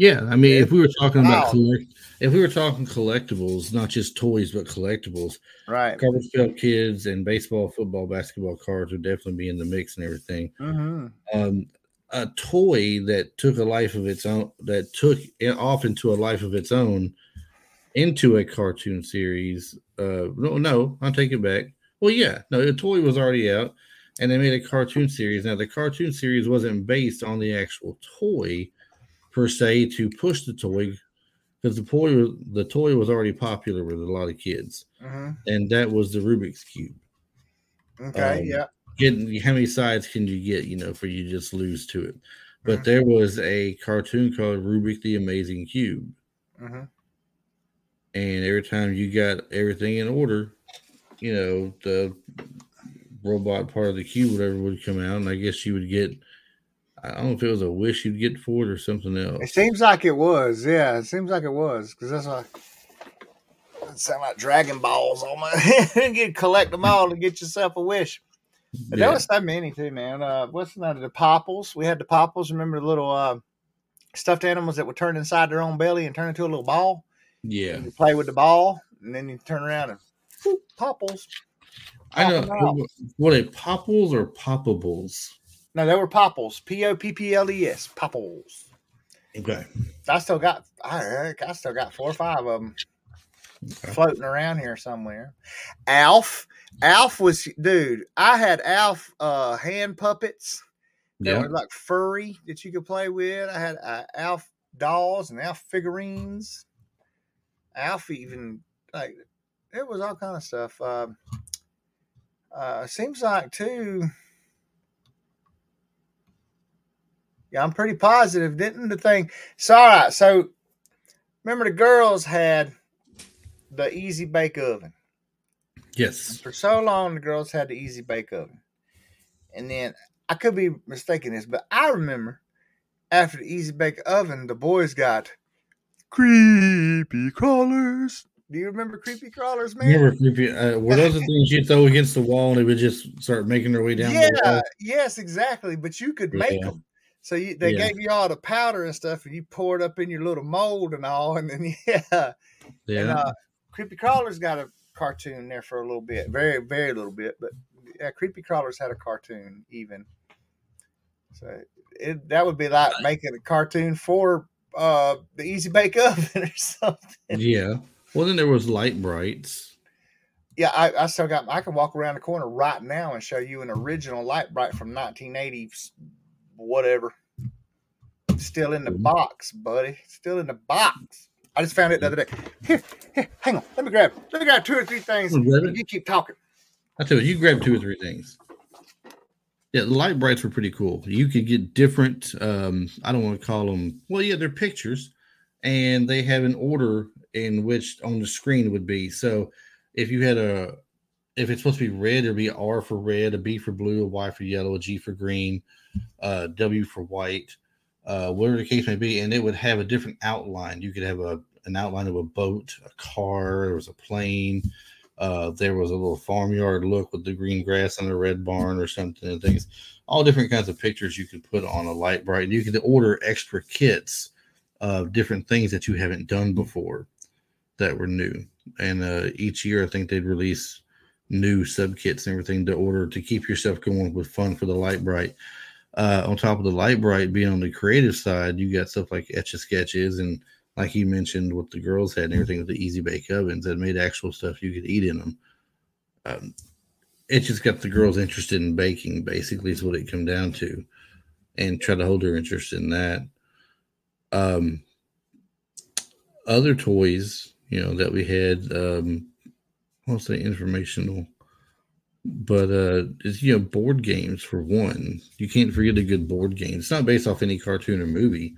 Yeah, I mean, if we were talking about collect, if we were talking collectibles, not just toys but collectibles, Right. pail kids and baseball, football, basketball cards would definitely be in the mix and everything. hmm Um, a toy that took a life of its own, that took it off into a life of its own, into a cartoon series. Uh, no, no, I'll take it back. Well, yeah, no, the toy was already out, and they made a cartoon series. Now, the cartoon series wasn't based on the actual toy per se to push the toy, because the toy the toy was already popular with a lot of kids, hmm and that was the Rubik's cube. Okay. Um, yeah. Getting how many sides can you get? You know, for you just lose to it. But Mhm. there was a cartoon called Rubik the Amazing Cube, hmm and every time you got everything in order, you know the robot part of the cube, whatever, would come out, and I guess you would get. I don't know if it was a wish you'd get for it or something else. It seems like it was. Yeah. It seems like it was because that's why. It sound like Dragon Balls almost. you collect them all to get yourself a wish. But Yeah. there was so many too, man. Uh, what's the name of the popples? We had the popples. Remember the little uh, stuffed animals that would turn inside their own belly and turn into a little ball? Yeah, You play with the ball, and then you turn around and whoop, popples. I know. Pop 'em out. What it popples or poppables? No, they were popples. P O P P L E S. Popples. Okay. I still got. I, I still got four or five of them Okay. floating around here somewhere. Alf. Alf was dude. I had Alf uh, hand puppets. that Yeah. were like furry that you could play with. I had uh, Alf dolls and Alf figurines. Alf even like it was all kind of stuff. Um uh, seems like too. Yeah, I'm pretty positive. Didn't the thing? So all right. So remember the girls had the easy bake oven. Yes. For so long, the girls had the easy bake oven. And then I could be mistaken this, but I remember after the easy bake oven, the boys got creepy crawlers. Do you remember creepy crawlers, man? Remember, creepy, uh, were those the things you throw against the wall and they would just start making their way down yeah, the yes, exactly. But you could make Yeah. them. So you, they Yeah. gave you all the powder and stuff, and you pour it up in your little mold and all, and then yeah, Yeah. And uh, Creepy Crawlers got a cartoon there for a little bit, very, very little bit, but yeah, Creepy Crawlers had a cartoon even. So it that would be like making a cartoon for uh the Easy Bake Oven or something. yeah. Well, then there was Lite-Brites. Yeah, I, I still got. I can walk around the corner right now and show you an original Lite-Brite from 1980, whatever. Still in the Mhm. box, buddy. Still in the box. I just found it the other day. Here, here, hang on. Let me grab. Let me grab two or three things. You keep talking. I tell you, you grab two or three things. Yeah, the Lite-Brites were pretty cool. You could get different. Um, I don't want to call them. Well, yeah, they're pictures, and they have an order in which on the screen would be. So, if you had a if it's supposed to be red, it'll be R for red, a B for blue, a Y for yellow, a G for green, uh, W for white, uh, whatever the case may be, and it would have a different outline. You could have a an outline of a boat, a car, there was a plane, uh, there was a little farmyard look with the green grass and a red barn or something and things. All different kinds of pictures you could put on a Lite-Brite. You could order extra kits of different things that you haven't done before that were new. And uh, each year, I think they'd release new sub kits and everything to order to keep yourself going with fun for the Lite-Brite. Uh, on top of the Lite-Brite being on the creative side, you got stuff like etch a sketches and like you mentioned what the girls had and everything with the easy bake ovens that made actual stuff you could eat in them. Um, it just got the girls interested in baking, basically, is what it come down to, and try to hold their interest in that. Um, other toys, you know, that we had, um, I'll say informational, but uh, it's you know board games for one. You can't forget a good board game. It's not based off any cartoon or movie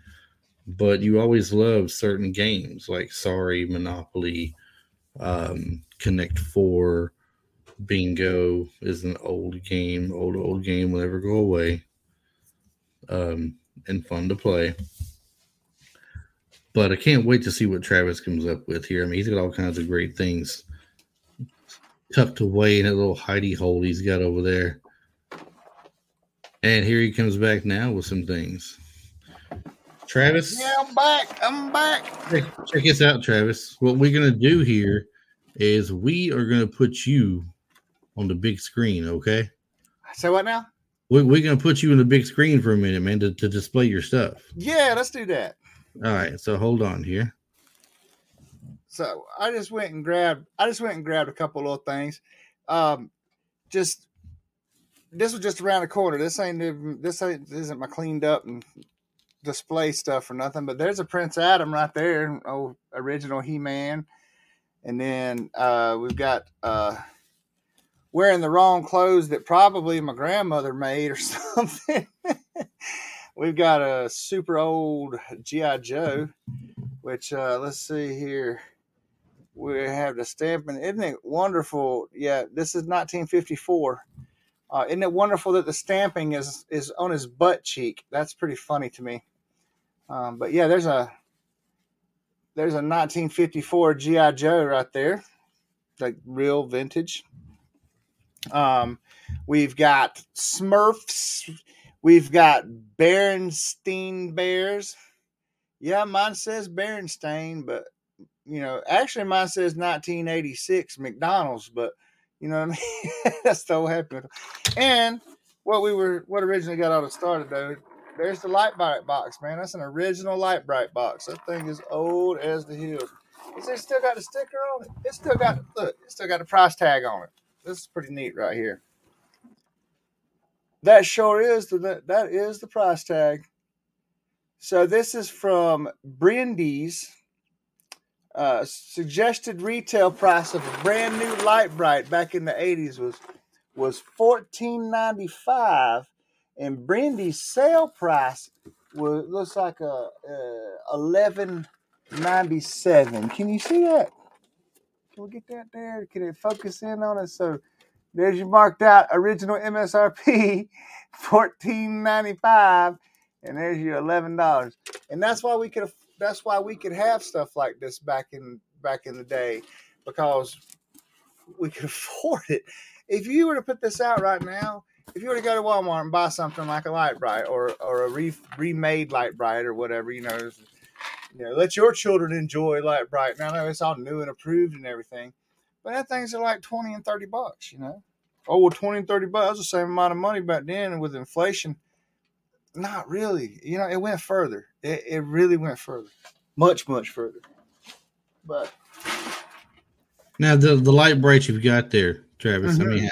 but you always love certain games like Sorry, Monopoly, um, Connect Four, Bingo is an old game, old old game will never go away, um, and fun to play. But I can't wait to see what Travis comes up with here. I mean, he's got all kinds of great things tucked away in a little hidey hole he's got over there. And here he comes back now with some things. Travis. Yeah, I'm back. I'm back. Check, check this out, Travis. What we're gonna do here is we are gonna put you on the big screen, okay? So what now? We, we're gonna put you in the big screen for a minute, man, to, to display your stuff. Yeah, let's do that. All right, so hold on here. So I just went and grabbed. I just went and grabbed a couple little things. Um, just this was just around the corner. This ain't this ain't this isn't my cleaned up and display stuff or nothing, but there's a Prince Adam right there, oh, original He Man. And then uh, we've got uh, wearing the wrong clothes that probably my grandmother made or something. we've got a super old G.I. Joe, which uh, let's see here. We have the stamping. Isn't it wonderful? Yeah, this is 1954. Uh, isn't it wonderful that the stamping is is on his butt cheek? That's pretty funny to me. Um, but yeah, there's a there's a 1954 GI Joe right there, like real vintage. Um, we've got Smurfs. We've got Berenstein Bears. Yeah, mine says Berenstain, but you know, actually mine says 1986 McDonald's, but you know what I mean? That's whole happy. And what we were, what originally got all started though, there's the Lite-Brite box, man. That's an original Lite-Brite box. That thing is old as the hills. It still got the sticker on it. It still got look. It still got the price tag on it. This is pretty neat right here. That sure is the that is the price tag. So this is from Brindy's. Uh, suggested retail price of a brand new Lite-Brite back in the 80s was was 14.95 and Brindy's sale price was looks like a, a eleven ninety seven. Can you see that? Can we get that there? Can it focus in on it? So there's your marked out original MSRP, fourteen ninety five, and there's your eleven dollars. And that's why we could that's why we could have stuff like this back in back in the day because we could afford it. If you were to put this out right now, if you were to go to Walmart and buy something like a Lite-Brite or or a re, remade Lite-Brite or whatever, you know, you know, let your children enjoy Lite-Brite. Now I know it's all new and approved and everything, but that things are like twenty and thirty bucks, you know. Oh well, twenty and thirty bucks the same amount of money back then, and with inflation, not really. You know, it went further. It, it really went further, much much further. But now the the Lite-Brite you've got there, Travis. Mm-hmm. I mean,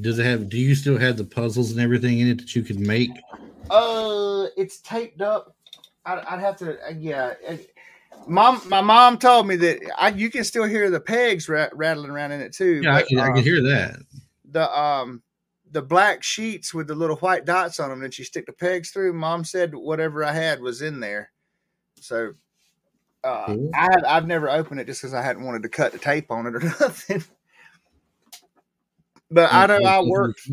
does it have? Do you still have the puzzles and everything in it that you could make? Uh, it's taped up. I'd, I'd have to. Uh, yeah. Mom, my mom told me that I, you can still hear the pegs rattling around in it too. Yeah, but, I, can, um, I can hear that. The um, the black sheets with the little white dots on them that you stick the pegs through. Mom said whatever I had was in there. So uh, cool. I have I've never opened it just because I hadn't wanted to cut the tape on it or nothing. But I know I worked.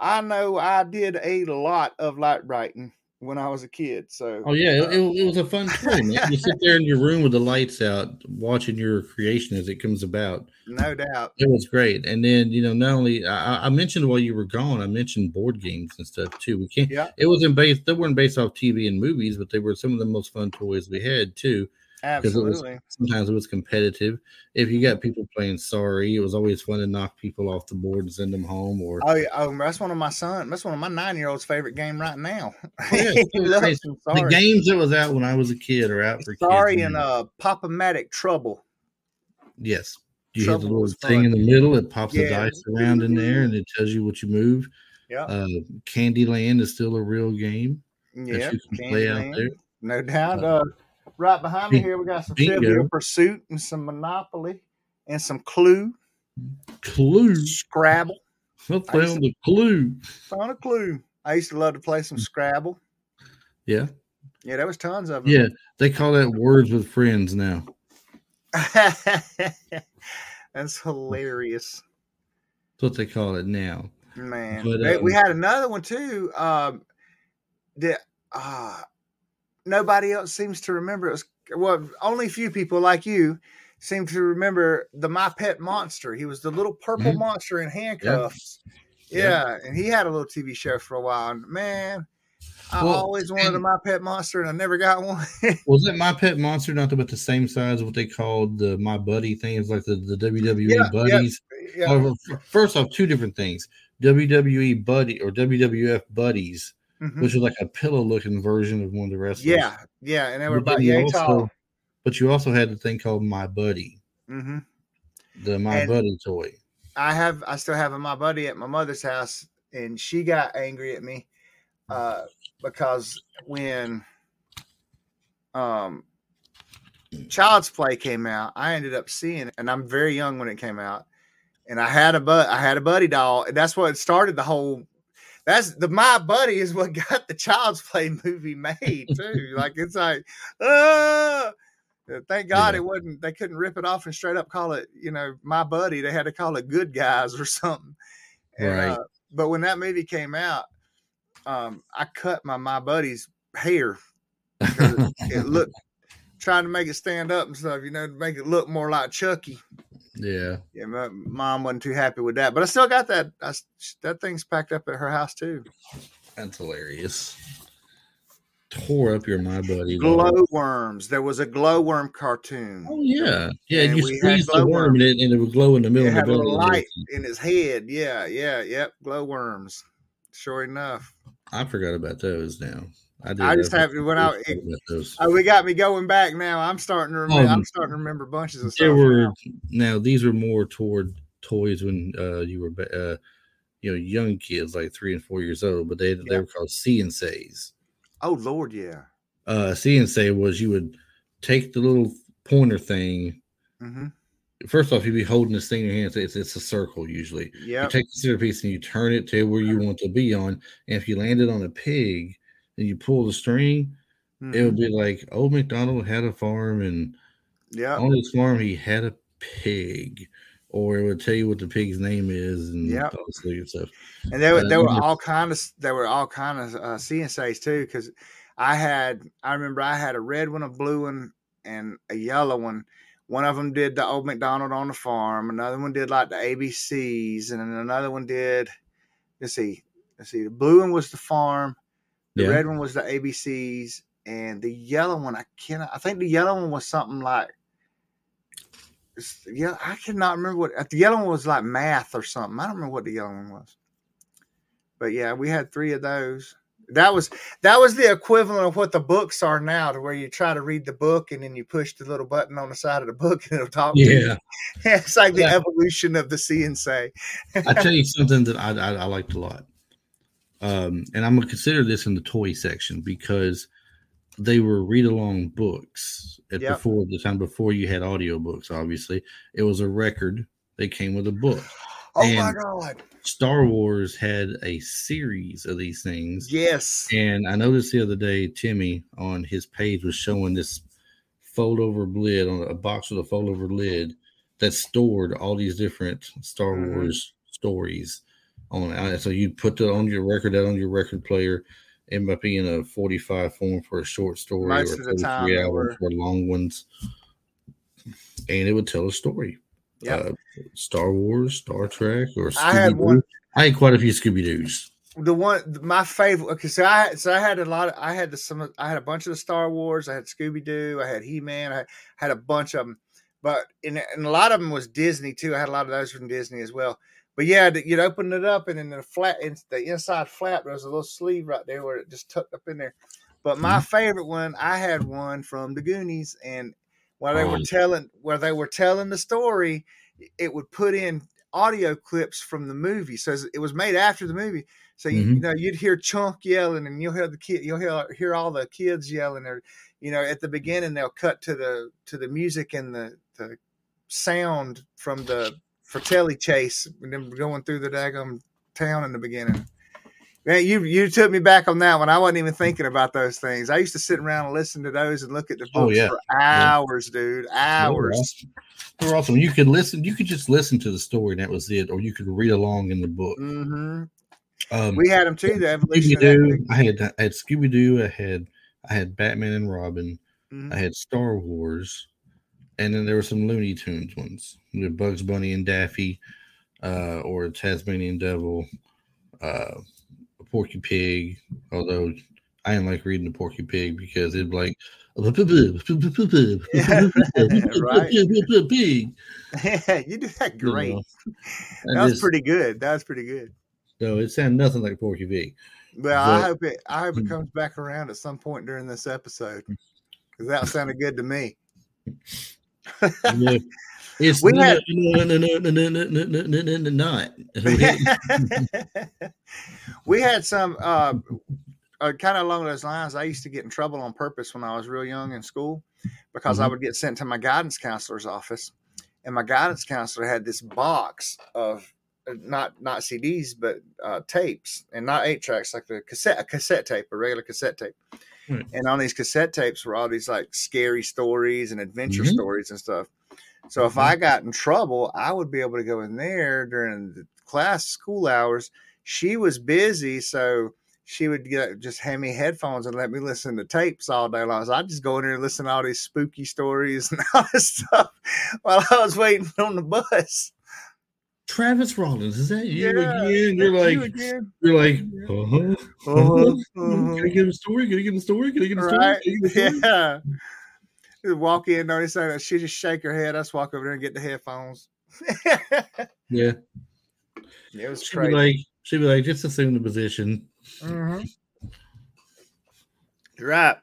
I know I did a lot of light writing when I was a kid. So Oh yeah, it, uh, it, it was a fun man. You sit there in your room with the lights out, watching your creation as it comes about. no doubt. It was great. And then you know, not only I, I mentioned while you were gone, I mentioned board games and stuff too. We can't. Yeah, It wasn't based. They weren't based off TV and movies, but they were some of the most fun toys we had too. Because it was absolutely. sometimes it was competitive. If you got people playing sorry, it was always fun to knock people off the board and send them home. Or Oh, yeah, oh, that's one of my son. That's one of my nine year old's favorite game right now. yeah, he so loves it's- some the games that was out when I was a kid are out for Sorry kids. and uh, Pop-O-Matic Trouble. Yes. You hit the little thing in the middle, it pops the dice around in there and it tells you what you move. Yeah, Uh Candyland is still a real game. yeah. you can play out there. No doubt. Uh, Uh, right behind me here, we got some bingo. Trivial Pursuit and some Monopoly and some Clue, Clue. Scrabble. I found the clue. Found a clue. I used to love to play some Scrabble. Yeah. Yeah, there was tons of them. Yeah. They call that words with friends now. That's hilarious, That's what they call it now. man. But, we um, had another one too. Um, that uh, nobody else seems to remember. It was well, only a few people like you seem to remember the My Pet Monster. He was the little purple Mhm. monster in handcuffs. Yeah. Yeah. and he had a little TV show for a while. And man, I Well, always wanted a My Pet Monster, and I never got one. Was it my pet monster not about the same size as what they called the my buddy thing? It's like the, the WWE Yeah, yeah. buddies. yeah, f- first off, two different things. WWE buddy or WWF buddies, mhm. which is like a pillow looking version of one of the wrestlers. yeah, yeah, and they were But you yay also- tall. But you also had the thing called My Buddy, hmm the My And- Buddy toy. I have I still have my buddy at my mother's house, and she got angry at me uh, because when um Child's Play came out, I ended up seeing it, and I'm very young when it came out, and I had a but I had a buddy doll, and that's what started the whole. That's the my buddy is what got the Child's Play movie made too. like it's like. Uh, Thank God Yeah. it wasn't. They couldn't rip it off and straight up call it, you know, my buddy. They had to call it good guys or something. And, Right. uh, but when that movie came out, um, I cut my my buddy's hair. it looked trying to make it stand up and stuff, you know, to make it look more like Chucky. Yeah. Yeah, my mom wasn't too happy with that, but I still got that. I, that thing's packed up at her house too. That's hilarious. Tore up your My Buddy. Glowworms. There was a glowworm cartoon. Oh, yeah. Yeah. And you squeeze the worm and it, and it would glow in the middle It of had the a light in his head. Yeah, yeah, yep. Glowworms. Sure enough. I forgot about those now. I. I just have have when I forgot about those. oh, we got me going back now. I'm starting to remember. Um, I'm starting to remember bunches of stuff. were now. now these were more toward toys when uh, you were uh, you know young kids like three and four years old, but they they were called see and says. Oh Lord, yeah. Uh, see and say was you would take the little pointer thing. hmm First off, you'd be holding this thing in your hands. It's, it's a circle usually. Yeah. You take the centerpiece and you turn it to where you want to be on. And if you landed on a pig and you pull the string, it would be like old McDonald had a farm and Yeah. on his farm he had a pig. Or it would tell you what the pig's name is and all this other stuff. and there were there were all kind of there were all kind of uh, CNCs too because I had I remember I had a red one, a blue one, and a yellow one. One of them did the old McDonald on the farm. Another one did like the ABCs, and then another one did. Let's see, let's see. The blue one was the farm. The Yeah. red one was the ABCs, and the yellow one I cannot. I think the yellow one was something like. Yeah, I cannot remember what the yellow one was like math or something. I don't remember what the yellow one was. But yeah, we had three of those. That was that was the equivalent of what the books are now, to where you try to read the book and then you push the little button on the side of the book and it'll talk to you. Yeah. it's like the Yeah. evolution of the say. I tell you something that I, I, I liked a lot. Um, and I'm gonna consider this in the toy section because they were read along books at Yep. before the time before you had audiobooks, obviously. It was a record. They came with a book. Oh my And- god! Star Wars had a series of these things. Yes. And I noticed the other day, Timmy on his page was showing this fold over lid on a box with a fold over lid that stored all these different Star Mhm. Wars stories on it. So you put that on your record, that on your record player. It might be in a 45 form for a short story Most or of the time 33 hours for long ones. And it would tell a story. yeah Uh, Star Wars, Star Trek, or I had one- I had quite a few Scooby Doo's. the one my favorite okay so i so i had a lot of i had the some i had a bunch of the star wars i had scooby-doo i had he-man i had a bunch of them but and, and a lot of them was disney too i had a lot of those from disney as well but yeah you'd open it up and then the flat in the inside flap there was a little sleeve right there where it just tucked up in there but my favorite one i had one from the goonies and while they were Oh. telling where they were telling the story it would put in audio clips from the movie so it was made after the movie so you, you Mhm. know you'd hear Chunk yelling, and you'll hear the kid, you'll hear hear all the kids yelling. Or you know, at the beginning they'll cut to the to the music and the the sound from the Fratelli chase, and then going through the daggum town in the beginning. Man, you you took me back on that one. I wasn't even thinking about those things. I used to sit around and listen to those and look at the books Oh, yeah. for hours, dude, hours. They were awesome. You could listen. You could just listen to the story, and that was it. Or you could read along in the book. hmm Um, We had them too. The evolution. Scooby Of that Doo. I had I had Scooby Doo. I had I had Batman and Robin. Mhm. I had Star Wars, and then there were some Looney Tunes ones. The Bugs Bunny and Daffy, uh, or Tasmanian Devil, uh, Porky Pig. Although I didn't like reading the Porky Pig because it'd be like. Pig. you did that you great. know. That was just- pretty good. That was pretty good. No, it sounded nothing like Porky Pig. Well, I But- hope it. I hope it Hmm. comes back around at some point during this episode because that sounded good to me. It's we had, not. we had some uh, uh, kind of along those lines. I used to get in trouble on purpose when I was real young in school because mm-hmm. I would get sent to my guidance counselor's office, and my guidance counselor had this box of uh, not not CDs but uh, tapes and not eight tracks like the cassette a cassette tape a regular cassette tape Right. And on these cassette tapes were all these like scary stories and adventure Mhm. stories and stuff. So if Mhm. I got in trouble, I would be able to go in there during the class school hours. She was busy, so she would get, just hand me headphones and let me listen to tapes all day long. So I'd just go in there and listen to all these spooky stories and all this stuff while I was waiting on the bus. Travis Rollins, is that you Yeah, again? You're that's you like, again. you're like, uh-huh. Uh-huh, Can I get a story? Can I get a story? Can I get a story? Right? Can I get a story? Yeah. Just walk in, notice that she just shake her head. I just walk over there and get the headphones. Yeah. it was She'd be like, she'd be like, just assume the position. hmm You're right.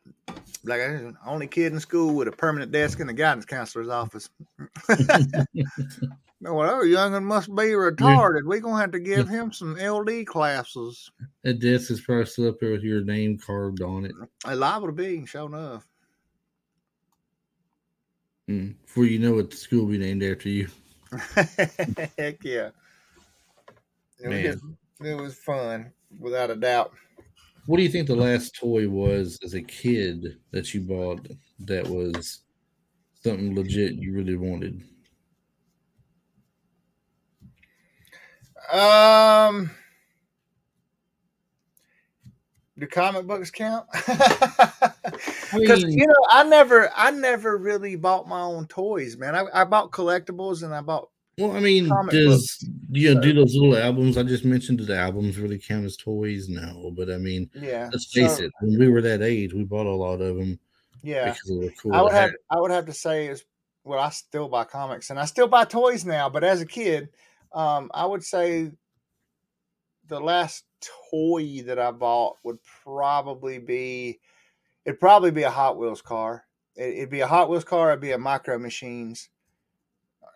Like I was the only kid in school with a permanent desk in the guidance counselor's office. well, our youngin must be retarded. We're gonna have to give him some LD classes. That desk is probably still up there with your name carved on it. A liable to be, sure enough. Mm. Before you know it, the school will be named after you. Heck yeah. It was, Man. just- it was fun, without a doubt. What do you think the last toy was as a kid that you bought that was something legit you really wanted? Um, do comic books count? Because you know, I never, I never really bought my own toys, man. I, I bought collectibles and I bought. Well, I mean, does you know, so- do those little albums I just mentioned? Do the albums really count as toys? No, but I mean, Yeah, let's face so- it. When we were that age, we bought a lot of them Yeah, because they were cool. I would have, I would have to say is, well, I still buy comics and I still buy toys now. But as a kid, um, I would say the last toy that I bought would probably be, it'd probably be a Hot Wheels car. It, it'd be a Hot Wheels car. It'd be a Micro Machines,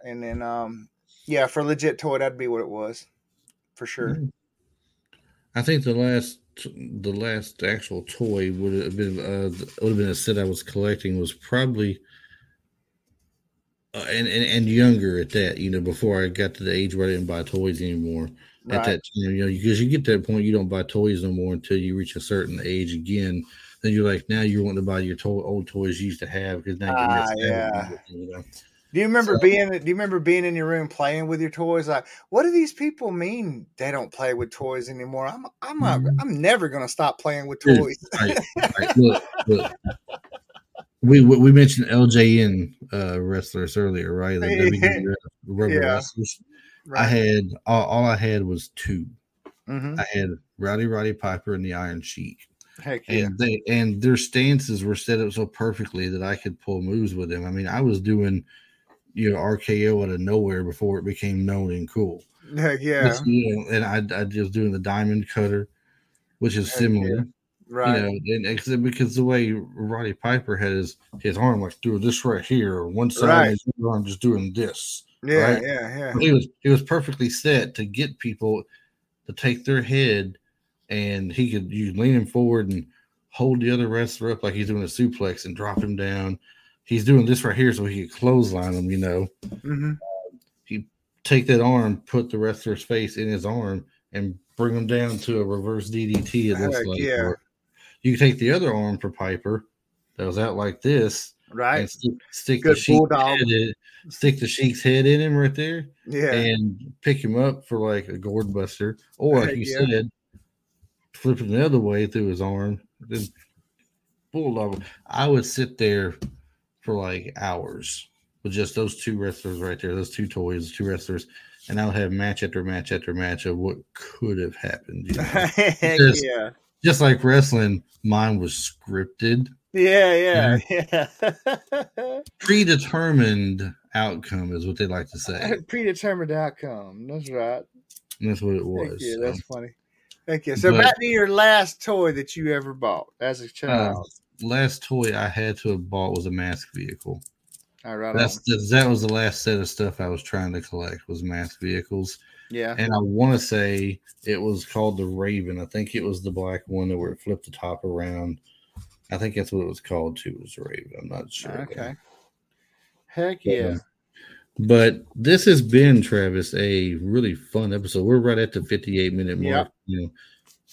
and then um, yeah, for legit toy, that'd be what it was, for sure. Mm. I think the last the last actual toy would have been uh would have been a set I was collecting was probably uh, and, and and younger at that you know before I got to the age where I didn't buy toys anymore at that time you know because you get to that point you don't buy toys no more until you reach a certain age again then you're like now you're wanting to buy your to- old toys you used to have because now you're Ah, yeah. it, you know Do you remember So- being? Do you remember being in your room playing with your toys? Like, what do these people mean? They don't play with toys anymore. I'm, I'm, not, Mhm. I'm never gonna stop playing with toys. Right, right. Look, look. We, we mentioned LJN uh, wrestlers earlier, right? The WWF rubber Yeah. wrestlers. I had all, all I had was two. hmm I had Rowdy Roddy Piper and the Iron Sheik, Heck yeah. and they and their stances were set up so perfectly that I could pull moves with them. I mean, I was doing you know RKO out of nowhere before it became known and cool. Heck yeah. You know, and I I just doing the diamond cutter, which is Heck similar. Right. You know, and because, because the way Roddy Piper had his, his arm like doing this right here, one side Right. of his arm just doing this. yeah, right. yeah. Yeah. It was it was perfectly set to get people to take their head, and he could you lean him forward and hold the other wrestler up like he's doing a suplex and drop him down. He's doing this right here so he could clothesline him. You know, hmm take that arm, put the wrestler's face in his arm, and bring him down to a reverse DDT. It looks like. yeah. Or you can take the other arm for Piper that was out like this Right. and stick, Good the sheik's head in, stick the sheik's head in him right there, Yeah. and pick him up for like a gourd buster, or like you yeah. said, flip him the other way through his arm. Then bulldog. I would sit there for like hours with just those two wrestlers right there, those two toys, two wrestlers, and I would have match after match after match of what could have happened. You know? Yeah. Just like wrestling, mine was scripted, Yeah, yeah, yeah. predetermined outcome is what they like to say. Predetermined outcome. That's right. And that's what it was. yeah, so. that's funny. Thank you. So But- back to your last toy that you ever bought as a Uh, child. last toy I had to have bought was a M.A.S.K. vehicle. All right. That's on. that was the last set of stuff I was trying to collect was M.A.S.K. vehicles, Yeah. and I want to say it was called the Raven. I think it was the black one that where it flipped the top around. I think that's what it was called too. It was Raven? I'm not sure. Okay. Heck yeah. But this has been Travis a really fun episode. We're right at the 58 minute mark. Yep. You know,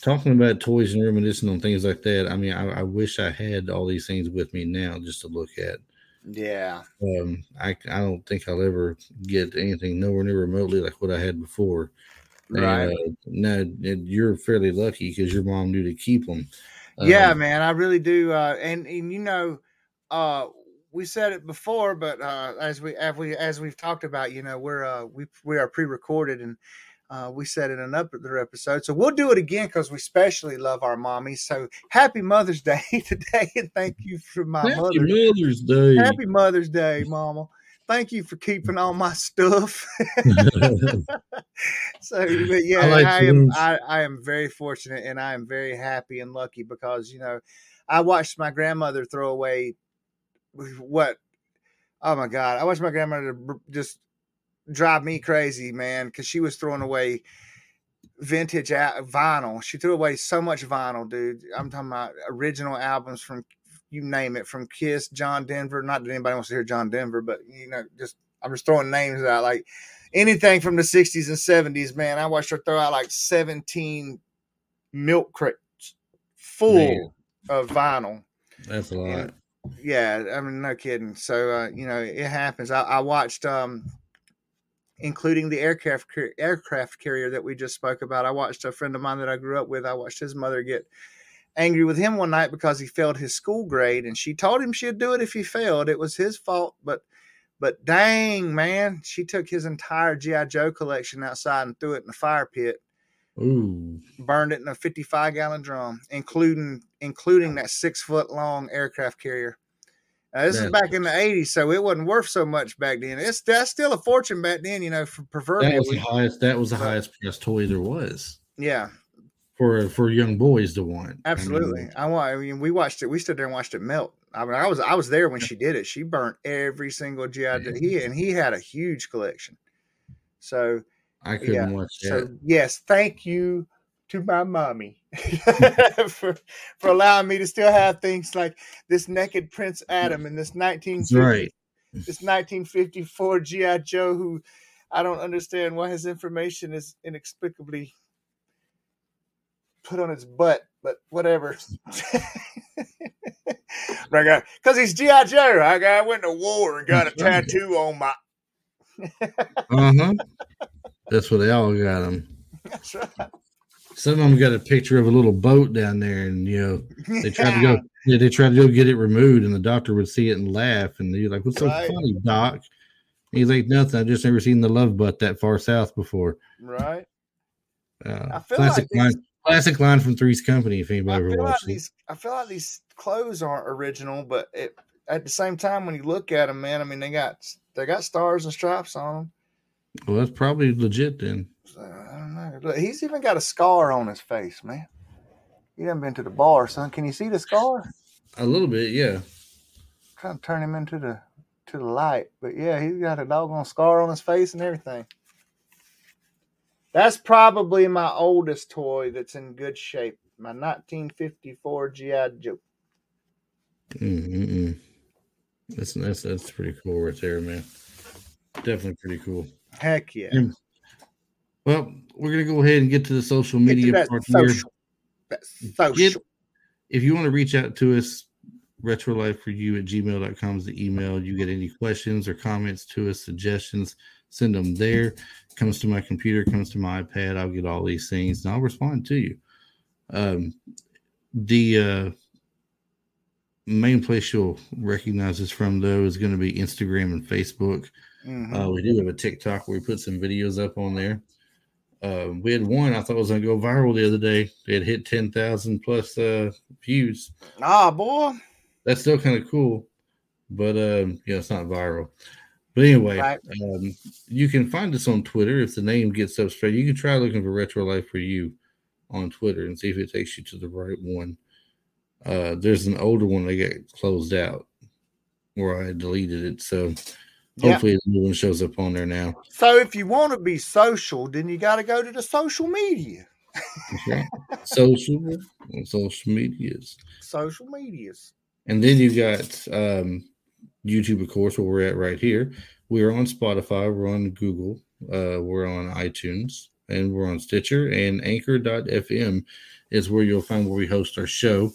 talking about toys and reminiscing on things like that. I mean, I, I wish I had all these things with me now just to look at. Yeah. Um, I I don't think I'll ever get anything nowhere near remotely like what I had before. And, Right. uh, no, you're fairly lucky because your mom knew to keep them. yeah, man, I really do. Uh, and and you know, uh, we said it before, but uh, as we as we as we've talked about, you know, we're uh, we we are pre-recorded and. Uh, we said in another episode, so we'll do it again because we especially love our mommies. So happy Mother's Day today, and thank you for my Happy mother. Mother's Day. Happy Mother's Day, Mama. Thank you for keeping all my stuff. so, but yeah, I I, am. I, I am very fortunate and I am very happy and lucky because you know I watched my grandmother throw away what oh my god I watched my grandmother just drive me crazy man because she was throwing away vintage vinyl she threw away so much vinyl dude I'm talking about original albums from you name it from Kiss John Denver not that anybody wants to hear John Denver but you know just I'm just throwing names out like anything from the 60s and 70s, man. I watched her throw out like 17 milk crates full Man. of vinyl. That's a lot. And, yeah, I mean, no kidding. So, uh, you know, it happens. I, I watched, um, including the aircraft aircraft carrier that we just spoke about. I watched a friend of mine that I grew up with. I watched his mother get angry with him one night because he failed his school grade, and she told him she'd do it if he failed. It was his fault, but but dang, man, she took his entire GI Joe collection outside and threw it in the fire pit Ooh. burned it in a 55 gallon drum, including including that six foot long aircraft carrier. Now, this is back in the 80s, so it wasn't worth so much back then. It's that's still a fortune back then, you know, for That was the highest. That was the But- highest price toy there was Yeah, for for young boys to want. Absolutely. I want. I mean, we watched it. We stood there and watched it melt. I mean, I was I was there when she did it. She burnt every single GI Joe. He and he had a huge collection. So I couldn't Yeah, watch that. So yes, thank you to my mommy for for allowing me to still have things like this naked Prince Adam and this nineteen right. this nineteen fifty four GI Joe who I don't understand why his information is inexplicably put on his butt, but whatever. because he's GI Joe. I got went to war and got a right. tattoo on my. Uh huh. That's what they all got them. That's right. Some of them got a picture of a little boat down there, and you know they tried to go. Yeah, they tried to go get it removed, and the doctor would see it and laugh, and you're like, "What's so Right. funny, doc?" And he's like, "Nothing. I've just never seen the Love Boat that far south before." right. Uh, I feel classic like line. these, Classic line from Three's Company. If I anybody ever feel like watched it. these. I feel like these clothes aren't original, but it, at the same time, when you look at them, man, I mean, they got they got stars and stripes on them. Well, that's probably legit then. So, I don't know. Look, he's even got a scar on his face, man. He hasn't been to the bar, son. Can you see the scar? A little bit, yeah. trying to turn him into the to the light. But yeah, he's got a doggone scar on his face and everything. That's probably my oldest toy that's in good shape. My 1954 GI Joe. Mm-mm. That's that's that's pretty cool right there, man. Definitely pretty cool. Heck yeah. Yeah. Well, we're gonna go ahead and get to the social media that part here. social. That social. Get- If you want to reach out to us, retrolifeforyou at gmail.com is the email. You get any questions or comments to us, suggestions, send them there. Comes to my computer, comes to my iPad. I'll get all these things and I'll respond to you. Um, the uh, main place you'll recognize us from, though, is going to be Instagram and Facebook. Mhm. Uh, we do have a TikTok where we put some videos up on there. Uh, we had one I thought was going to go viral the other day. It hit 10,000 plus uh, views. Ah, boy. That's still kind of cool, but um, yeah, it's not viral. But anyway, Right. um, you can find us on Twitter if the name gets up straight. You can try looking for Retro Life for You on Twitter and see if it takes you to the right one. Uh, there's an older one that got closed out where I deleted it. So. Hopefully the new one shows up on there now. So if you want to be social, then you got to go to the social media. Right. social social medias. Social medias. And then you got um, YouTube, of course, where we're at right here. We're on Spotify, we're on Google, uh, we're on iTunes, and we're on Stitcher. And Anchor.fm is where you'll find where we host our show.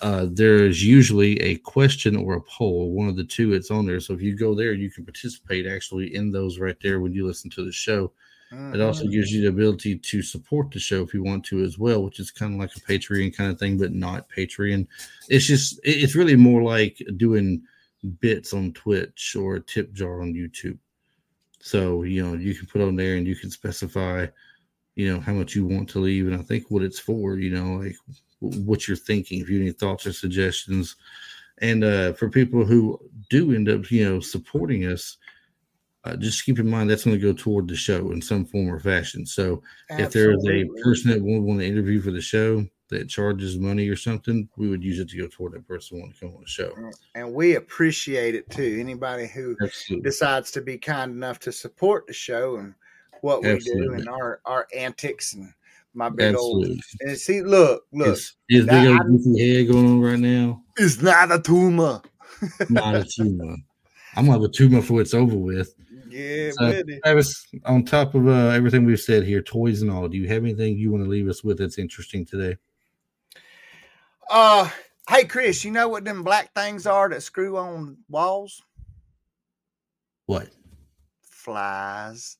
Uh, there's usually a question or a poll, one of the two. It's on there. So if you go there, you can participate actually in those right there when you listen to the show. It also gives you the ability to support the show if you want to as well, which is kind of like a Patreon kind of thing, but not Patreon. It's just it's really more like doing bits on Twitch or a tip jar on YouTube. So you know you can put on there and you can specify, you know, how much you want to leave, and I think what it's for. You know, like what you're thinking. If you have any thoughts or suggestions, and uh, for people who do end up, you know, supporting us. Uh, just keep in mind that's going to go toward the show in some form or fashion. So if there is a person that would want to interview for the show that charges money or something, we would use it to go toward that person wanting to come on the show. and we appreciate it too. Anybody who Absolutely. decides to be kind enough to support the show and what we do and our our antics and my big old Absolutely. and see look look Is, is big that- old goofy head going on right now? it's not a tumor. Not a tumor. I'm gonna have a tumor before it's over with. Yeah, So- buddy. Travis, on top of uh, everything we've said here, toys and all, do you have anything you want to leave us with that's interesting today? Uh hey Chris, you know what them black things are that screw on walls? What? Flies.